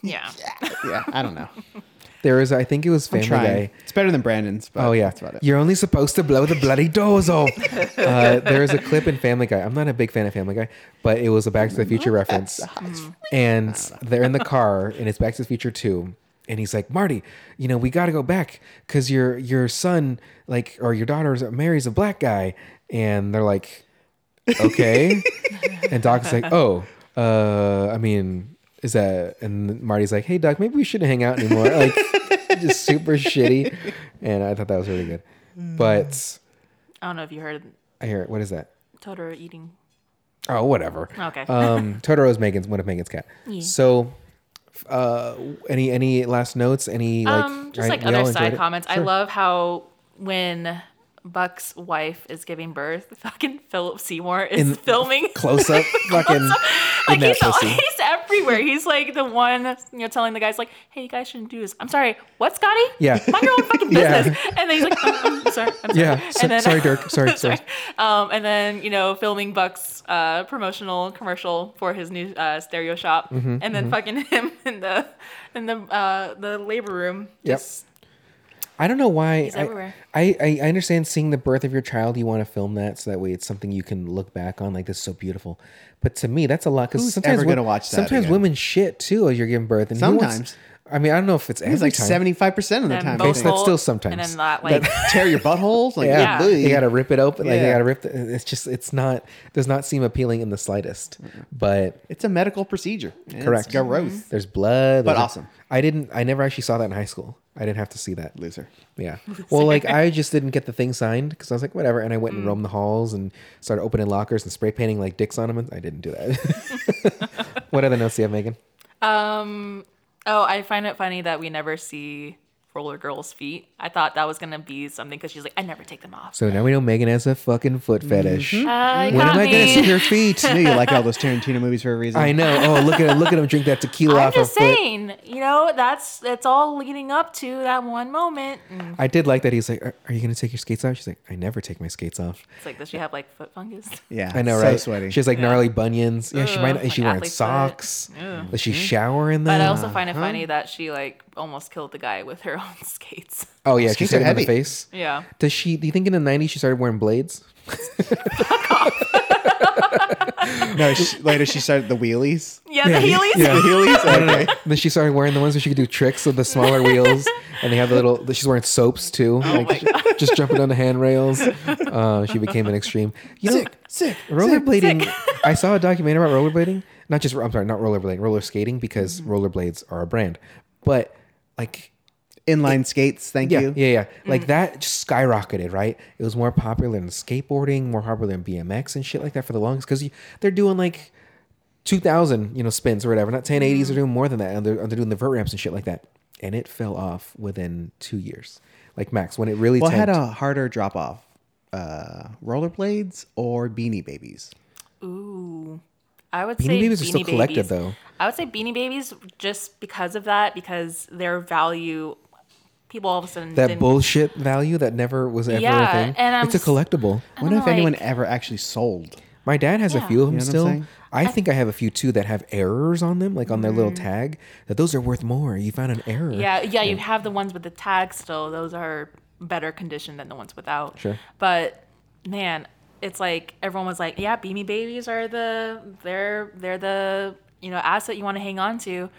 B: Yeah.
A: Yeah, yeah. I don't know. (laughs)
C: There is. I think it was Family. Guy.
A: It's better than Brandon's. But
C: Oh yeah,
A: that's about it.
C: you're only supposed to blow the bloody doors off. uh, there is a clip in Family Guy. I'm not a big fan of Family Guy, but it was a Back to the Future reference. And they're in the car, and it's Back to the Future Two. And he's like, Marty, you know, we got to go back because your your son, like, or your daughter marries a black guy. And they're like, okay. (laughs) and Doc's like, oh, uh, I mean, is that? And Marty's like, hey, Doc, maybe we shouldn't hang out anymore. Like, (laughs) just super shitty. And I thought that was really good. But
B: I don't know if you heard
C: I hear it. What is that?
B: Totoro eating.
C: Oh, whatever.
B: Okay.
C: Um, (laughs) Totoro is Megan's one of Megan's cat. So, uh, any any last notes? Any like
B: um, just like other side comments. I love how when Buck's wife is giving birth, (laughs) fucking Philip Seymour is
C: In-
B: filming. (laughs)
C: close up (laughs) fucking
B: like he's,
C: pussy.
B: he's everywhere. He's like the one, you know, telling the guys like, "Hey, you guys shouldn't do this." I'm sorry. What, Scotty?
C: Yeah.
B: mind your own fucking
C: Yeah.
B: business. And then he's like, "I'm, I'm sorry. I'm sorry."
C: Yeah. So- sorry, Dirk. Sorry, sorry.
B: Um, and then you know, filming Buck's uh, promotional commercial for his new uh, stereo shop,
C: Mm-hmm,
B: and then fucking him in the in the uh, the labor room.
C: Yep.
B: Just
C: I don't know why.
B: He's
C: I,
B: everywhere.
C: I, I I understand seeing the birth of your child. You want to film that so that way it's something you can look back on. Like this is so beautiful. But to me, that's a lot because sometimes
A: ever gonna watch that
C: Sometimes
A: again?
C: women shit too as you're giving birth. And who wants-
A: Sometimes.
C: I mean, I don't know if it's every
A: It's like
C: time.
A: seventy five percent of the
B: and
A: time. I
B: both
A: think.
C: that's still sometimes.
B: And then that like
A: tear your buttholes. Like,
C: Yeah,
B: Yeah.
C: you gotta rip it open. Like you
A: Yeah.
C: gotta rip. The, it's just it's not does not seem appealing in the slightest. But
A: It's a medical procedure. and
C: Correct.
A: It's gross.
C: there's blood.
A: But
C: there's-
A: awesome.
C: I didn't. I never actually saw that in high school. I didn't have to see that.
A: Loser.
C: Yeah. (laughs) Well, like I just didn't get the thing signed because I was like, whatever. And I went and roamed the halls and started opening lockers and spray painting like dicks on them. And I didn't do that. (laughs) what other notes do you have, Megan?
B: Um. Oh, I find it funny that we never see Roller Girl's feet. I thought that was gonna be something because she's like, I never take them off.
C: So now we know Megan has a fucking foot mm-hmm. fetish.
B: Uh,
C: When
B: got
C: am I gonna see her feet? (laughs)
A: I you like all those Tarantino movies for a reason.
C: I know. Oh, look at him! Look at him drink that tequila
B: I'm
C: off her
B: just
C: foot.
B: saying, you know, that's that's all leading up to that one moment. And
C: I did like that. He's like, "Are, are you gonna take your skates off?" She's like, "I never take my skates off."
B: it's like, does she have like foot fungus? (laughs)
A: Yeah.
C: I know,
A: so
C: right?
A: sweaty.
C: She has like
B: Yeah.
C: gnarly bunions. Yeah, she
B: Ugh,
C: might. Is
B: like
C: she wearing socks?
B: Ugh.
C: Does she mm-hmm. shower in them?
B: But I also find it funny that she like almost killed the guy with her own skates.
C: oh yeah,
A: Skates
C: she's hit him in the
A: heavy.
C: face.
B: Yeah.
C: Does she? Do you think in the '90s she started wearing blades?
A: no, she, later she started the wheelies.
B: Yeah, the Heelys.
A: The Heelys? Okay.
C: then she started wearing the ones where she could do tricks with the smaller wheels, (laughs) and they have the little. She's wearing soaps too, like just jumping on the handrails. Uh, she became an extreme. You know,
A: Sick, sick.
C: rollerblading. I saw a documentary about rollerblading. Not just I'm sorry, not rollerblading, roller skating because
A: Mm-hmm.
C: rollerblades are a brand, but like
A: Inline skates, thank
C: yeah,
A: you.
C: yeah, yeah. Like that just skyrocketed, right? It was more popular than skateboarding, more popular than BMX and shit like that for the longest because they're doing like 2,000, you know, spins or whatever. Not 1080s, they're doing more than that. And they're, they're doing the vert ramps and shit like that. And it fell off within two years. Like Max, when it really
A: What had
C: tanked-
A: a harder drop off? Uh, rollerblades or beanie babies?
B: Ooh. I would
C: Beanie
B: say
C: Babies are still collected,
B: Babies.
C: though.
B: I would say Beanie Babies just because of that, because their value, people all of a sudden
C: that
B: didn't-
C: bullshit value that never was ever
B: Yeah,
C: a thing.
B: and I'm
C: it's a
B: s-
C: collectible.
A: I wonder if
B: like-
A: anyone ever actually sold.
C: My dad has a
B: Yeah.
C: few of them
A: You know what I'm
C: still.
A: saying?
C: I think I have a few too that have errors on them, like on their
B: Mm.
C: little tag. That those are worth more. You found an error.
B: Yeah, yeah, you have the ones with the tag still. Those are better condition than the ones without.
C: Sure.
B: But man, it's like everyone was like, yeah, Beanie Babies are the they're they're the you know asset you want to hang on to.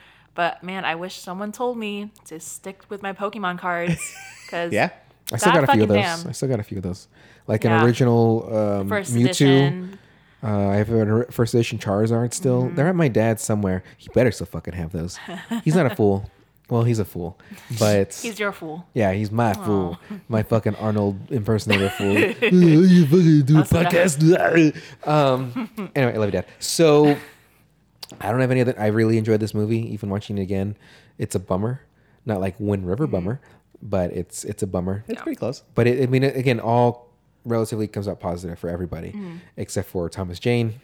B: But man, I wish someone told me to stick with my Pokemon cards (laughs) because
A: Yeah.
C: I still got a few of those.
B: damn.
C: I still got a few of those. Like
B: Yeah.
C: an original um,
B: first
C: Mewtwo.
B: edition.
C: Uh, I have a first edition Charizard still.
B: Mm-hmm.
C: They're at my dad's somewhere. He better still fucking have those. He's not a fool. (laughs) Well, he's a fool, but
B: He's your fool.
C: yeah, he's my fool, my fucking Arnold impersonator fool. (laughs) you fucking do a
B: Also that-
C: podcast. um. Anyway, I love you, Dad. So I don't have any other. I really enjoyed this movie. Even watching it again, it's a bummer. Not like Wind River
B: Mm-hmm.
C: bummer, but it's it's a bummer.
A: It's pretty close.
C: But it, I mean, again, all relatively comes out positive for everybody, except for Thomas Jane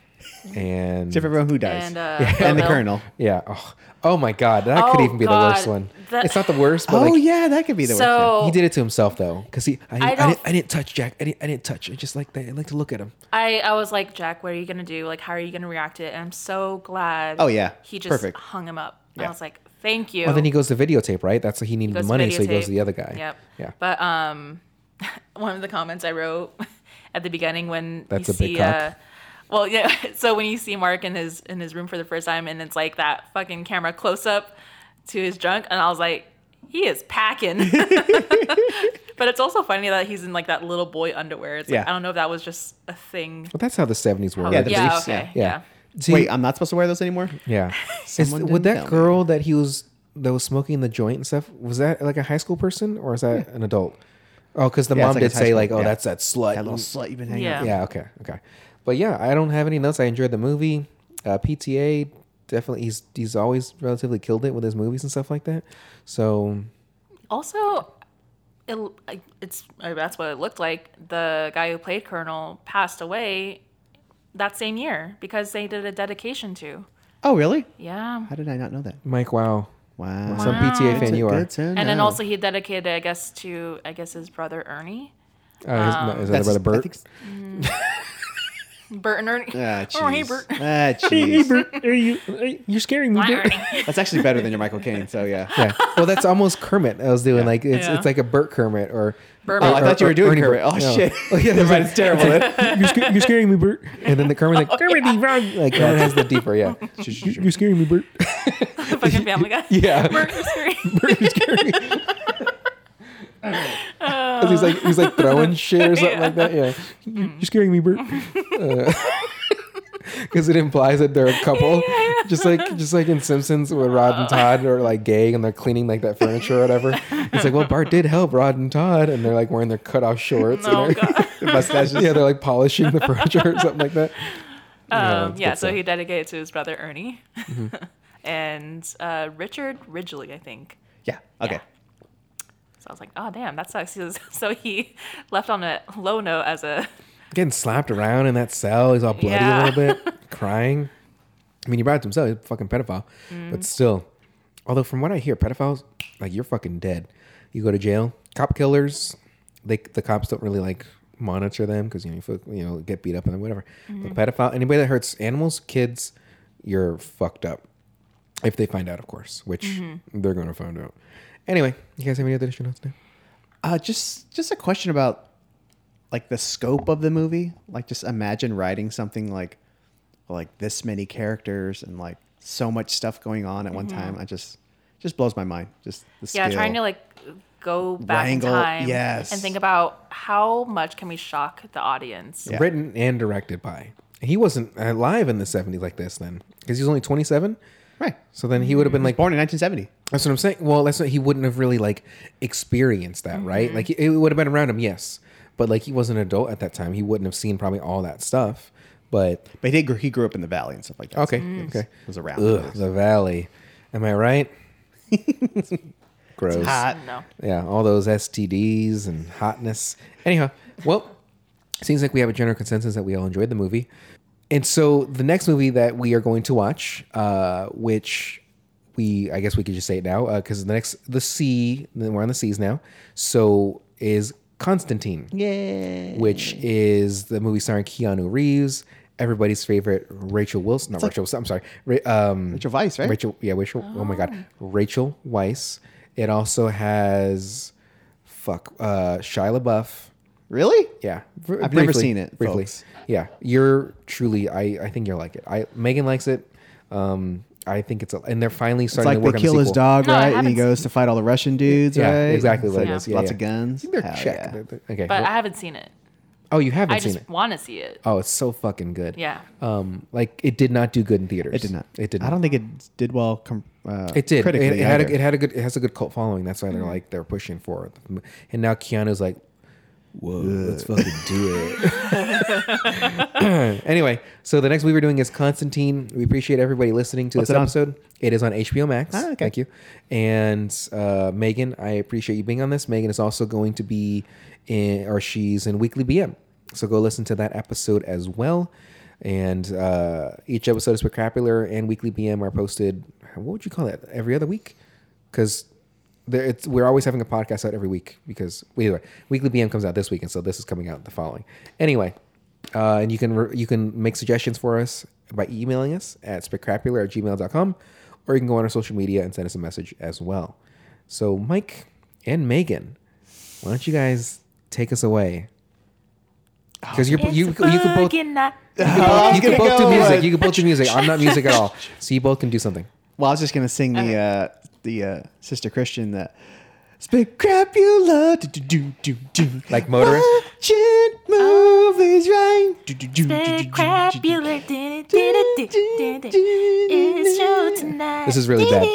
C: and
A: Except for everyone who dies.
B: And, uh, (laughs)
A: and the Colonel.
C: yeah. Oh, oh my God, that could
B: Oh,
C: even be the worst one.
B: That-
C: it's not the worst, but
A: Oh
C: like
A: yeah, that could be the worst.
B: So
C: he did it to himself though, because he I, I,
B: I
C: didn't, I didn't touch Jack. I didn't, I didn't touch. I just like that. I like to look at him.
B: I, I was like, Jack, what are you gonna do? Like, how are you gonna react to it? And I'm so glad.
A: Oh, yeah.
B: he just
A: Perfect.
B: hung him up. And
A: Yeah.
B: I was like, thank you.
C: Well, then he goes to videotape, right? That's what he needed the money, so he goes to the other guy.
B: Yep.
C: Yeah.
B: But um, (laughs) one of the comments I wrote (laughs) at the beginning when
C: That's
B: you
C: a big
B: see
C: cock.
B: uh, well yeah, (laughs) so when you see Mark in his in his room for the first time and it's like that fucking camera close up to his junk and I was like, he is packing. (laughs) but it's also funny that he's in like that little boy underwear. It's like
A: Yeah.
B: I don't know if that was just a thing.
C: But that's how the seventies were.
A: Yeah, the
B: yeah, okay,
C: yeah.
B: yeah.
C: See,
A: Wait, I'm not supposed to wear those anymore.
C: Yeah. (laughs) Would that
A: tell me.
C: girl that he was that was smoking the joint and stuff was that like a high school person or is that an adult? Oh, because the
A: Yeah,
C: mom
A: like
C: did say
A: school,
C: like, "Oh,
A: yeah.
C: that's that slut."
A: That little slut you've been hanging
B: Yeah.
A: out. with.
C: yeah. Okay. Okay. But yeah, I don't have any notes. I enjoyed the movie. Uh, PTA definitely. He's he's always relatively killed it with his movies and stuff like that. So
B: Also, it, it's uh, that's what it looked like. The guy who played Colonel passed away that same year because they did a dedication to.
A: Oh really?
B: Yeah.
A: How did I not know that?
C: Mike, wow,
A: Wow.
C: some PTA fan you are.
A: good
B: And then also he dedicated, I guess, to I guess his brother Ernie,
C: Uh, his- no, is that
A: That's-
C: brother
A: I
C: Bert?
A: think- (laughs)
B: Bert and Ernie.
A: Ah, (laughs)
B: oh, hey
A: jeez.
B: Bert.
A: Ah, (laughs) jeez.
C: are you? You're scaring me,
B: Hi,
C: Bert.
B: Ernie. (laughs)
A: That's actually better than your Michael Caine. So yeah.
C: yeah. Well, that's almost Kermit. I was doing like it's
B: Yeah.
C: it's like a Bert Kermit or.
B: Bert
A: Oh, I thought you were doing
C: Ernie
A: Kermit.
C: Bert.
A: Oh
C: No.
A: shit.
C: Oh yeah,
A: Never mind. It's terrible.
C: You're, sca- you're scaring me, Bert. And then the Kermit like Kermit the Frog. Like Kermit has the deeper, yeah. You're, you're scaring me, Bert.
B: The fucking Family Guy.
C: Yeah.
B: Bert, you're scary.
C: Bert, you're scaring me. 'Cause he's like he's like throwing shit or something like that. Yeah, you're scaring me, Bert. (laughs) Because it implies that they're a couple, (laughs) just like just like in Simpsons with Rod and Todd are like gay and they're cleaning like that furniture or whatever. It's like, well, Bart did help Rod and Todd, and they're like wearing their cut off shorts.
B: Oh
C: and they're- (laughs)
A: Mustaches.
C: yeah, they're like polishing the furniture or something like that.
B: Um,
C: it's
B: yeah, so
C: stuff.
B: he dedicated to his brother Ernie,
C: Mm-hmm.
B: and uh, Richard Ridgely, I think.
A: Yeah. Okay.
B: Yeah. I was like, oh damn, that sucks. (laughs) He was- So he (laughs) left on a low note as a
C: Getting slapped around in that cell, he's all bloody
B: Yeah.
C: a little bit, (laughs) crying. I mean, he brought it to himself. He's a fucking pedophile,
B: Mm.
C: but still. Although from what I hear, pedophiles like you're fucking dead. You go to jail. Cop killers, they the cops don't really like monitor them because you know you, you know get beat up and whatever.
B: Mm-hmm.
C: But pedophile, anybody that hurts animals, kids, you're fucked up. If they find out, of course, which
B: Mm-hmm.
C: they're going to find out. Anyway, you guys have any other additional notes now?
A: Uh, just just a question about like the scope of the movie. Like, just imagine writing something like like this many characters and like so much stuff going on at one time. I just just blows my mind. Just the
B: Mm-hmm. Yeah,
A: skill.
B: trying to like go back
A: Wrangle-
B: in time
A: yes.
B: and think about how much can we shock the audience.
A: Yeah.
C: Written and directed by. He wasn't alive in the 70s like this then, because he was only 27.
A: right.
C: So then he would have been like
A: Born in 1970.
C: That's what I'm saying. Well, that's what he wouldn't have really like experienced that, right? Like it would have been around him, yes, but like he was an adult at that time. He wouldn't have seen probably all that stuff. But
A: But he grew, he grew up in the valley and stuff like that.
C: okay,
A: so he was-
C: okay,
A: Was around.
C: Ugh, the valley. Am I right? (laughs) Gross.
A: Hot.
B: No.
C: Yeah, all those STDs and hotness. Anyhow, well, seems like we have a general consensus that we all enjoyed the movie. And so the next movie that we are going to watch, uh, which we, I guess we could just say it now, because the next, the then we're on the seas now. So is Constantine,
A: Yeah.
C: which is the movie starring Keanu Reeves, everybody's favorite Rachel Wilson. Not Rachel Wilson, I'm sorry. Ra- um,
A: Rachel Weisz, right?
C: Rachel, yeah, Rachel. Oh. my God, Rachel Weisz. It also has, fuck, uh, Shia LaBeouf.
A: Really?
C: Yeah, br-
A: I've never seen it,
C: Briefly,
A: folks.
C: yeah, you're truly. I I think you'll like it. I Megan likes it. Um, I think it's a, and they're finally
A: It's
C: starting
A: like
C: to
A: they
C: work
A: kill
C: on the
A: his
C: sequel.
A: dog,
B: No, I
A: right? And he
B: haven't
A: goes to fight all the Russian dudes,
C: Yeah,
A: right?
C: exactly what
A: It's
C: it
A: like
C: is. Yeah,
A: lots
C: yeah.
A: of guns.
C: They're
A: Hell
C: check.
A: yeah.
C: Okay.
B: But
C: well-
B: I haven't seen it.
C: oh, you haven't seen it?
B: I
C: seen
B: just
C: it.
B: want to see it.
C: Oh, it's so fucking good.
B: Yeah.
C: Um, like it did not do good in theaters.
A: It did not.
C: It did. Not.
A: I don't think it did well. Com- uh,
C: It did. It,
A: Critically
C: it had a,
A: either.
C: it had a good. It has a good cult following. That's why they're like they're pushing for it. And now Keanu's like, whoa, let's fucking do it. (laughs) (laughs) anyway, so the next movie we're doing is Constantine. We appreciate everybody listening to
A: What's
C: this
A: it
C: episode. It is on HBO Max.
A: Ah, okay.
C: Thank you. And uh, Megan, I appreciate you being on this. Megan is also going to be in, or she's in Weekly BM. So go listen to that episode as well. And uh, each episode is spectacular, and Weekly BM are posted. What would you call that, Every other week? Because it's we're always having a podcast out every week because either way, Weekly BM comes out this week, and so this is coming out the following. Anyway, uh, and you can re- you can make suggestions for us by emailing us at spectacular at gmail.com, or you can go on our social media and send us a message as well. So Mike and Megan, why don't you guys take us away? Because you're you you could both you
B: Bugging night.
C: could
A: I
C: both,
A: was
C: you could
A: gonna (laughs)
C: both do music. You could both do music. I'm not music at all, (laughs) so you both can do something.
A: Well, I was just gonna sing the uh, the uh, sister Christian that Specrapula, do do do do do,
C: Like motorist?
A: watching movies, right? Do do do
B: It's show tonight.
C: This is really
B: bad.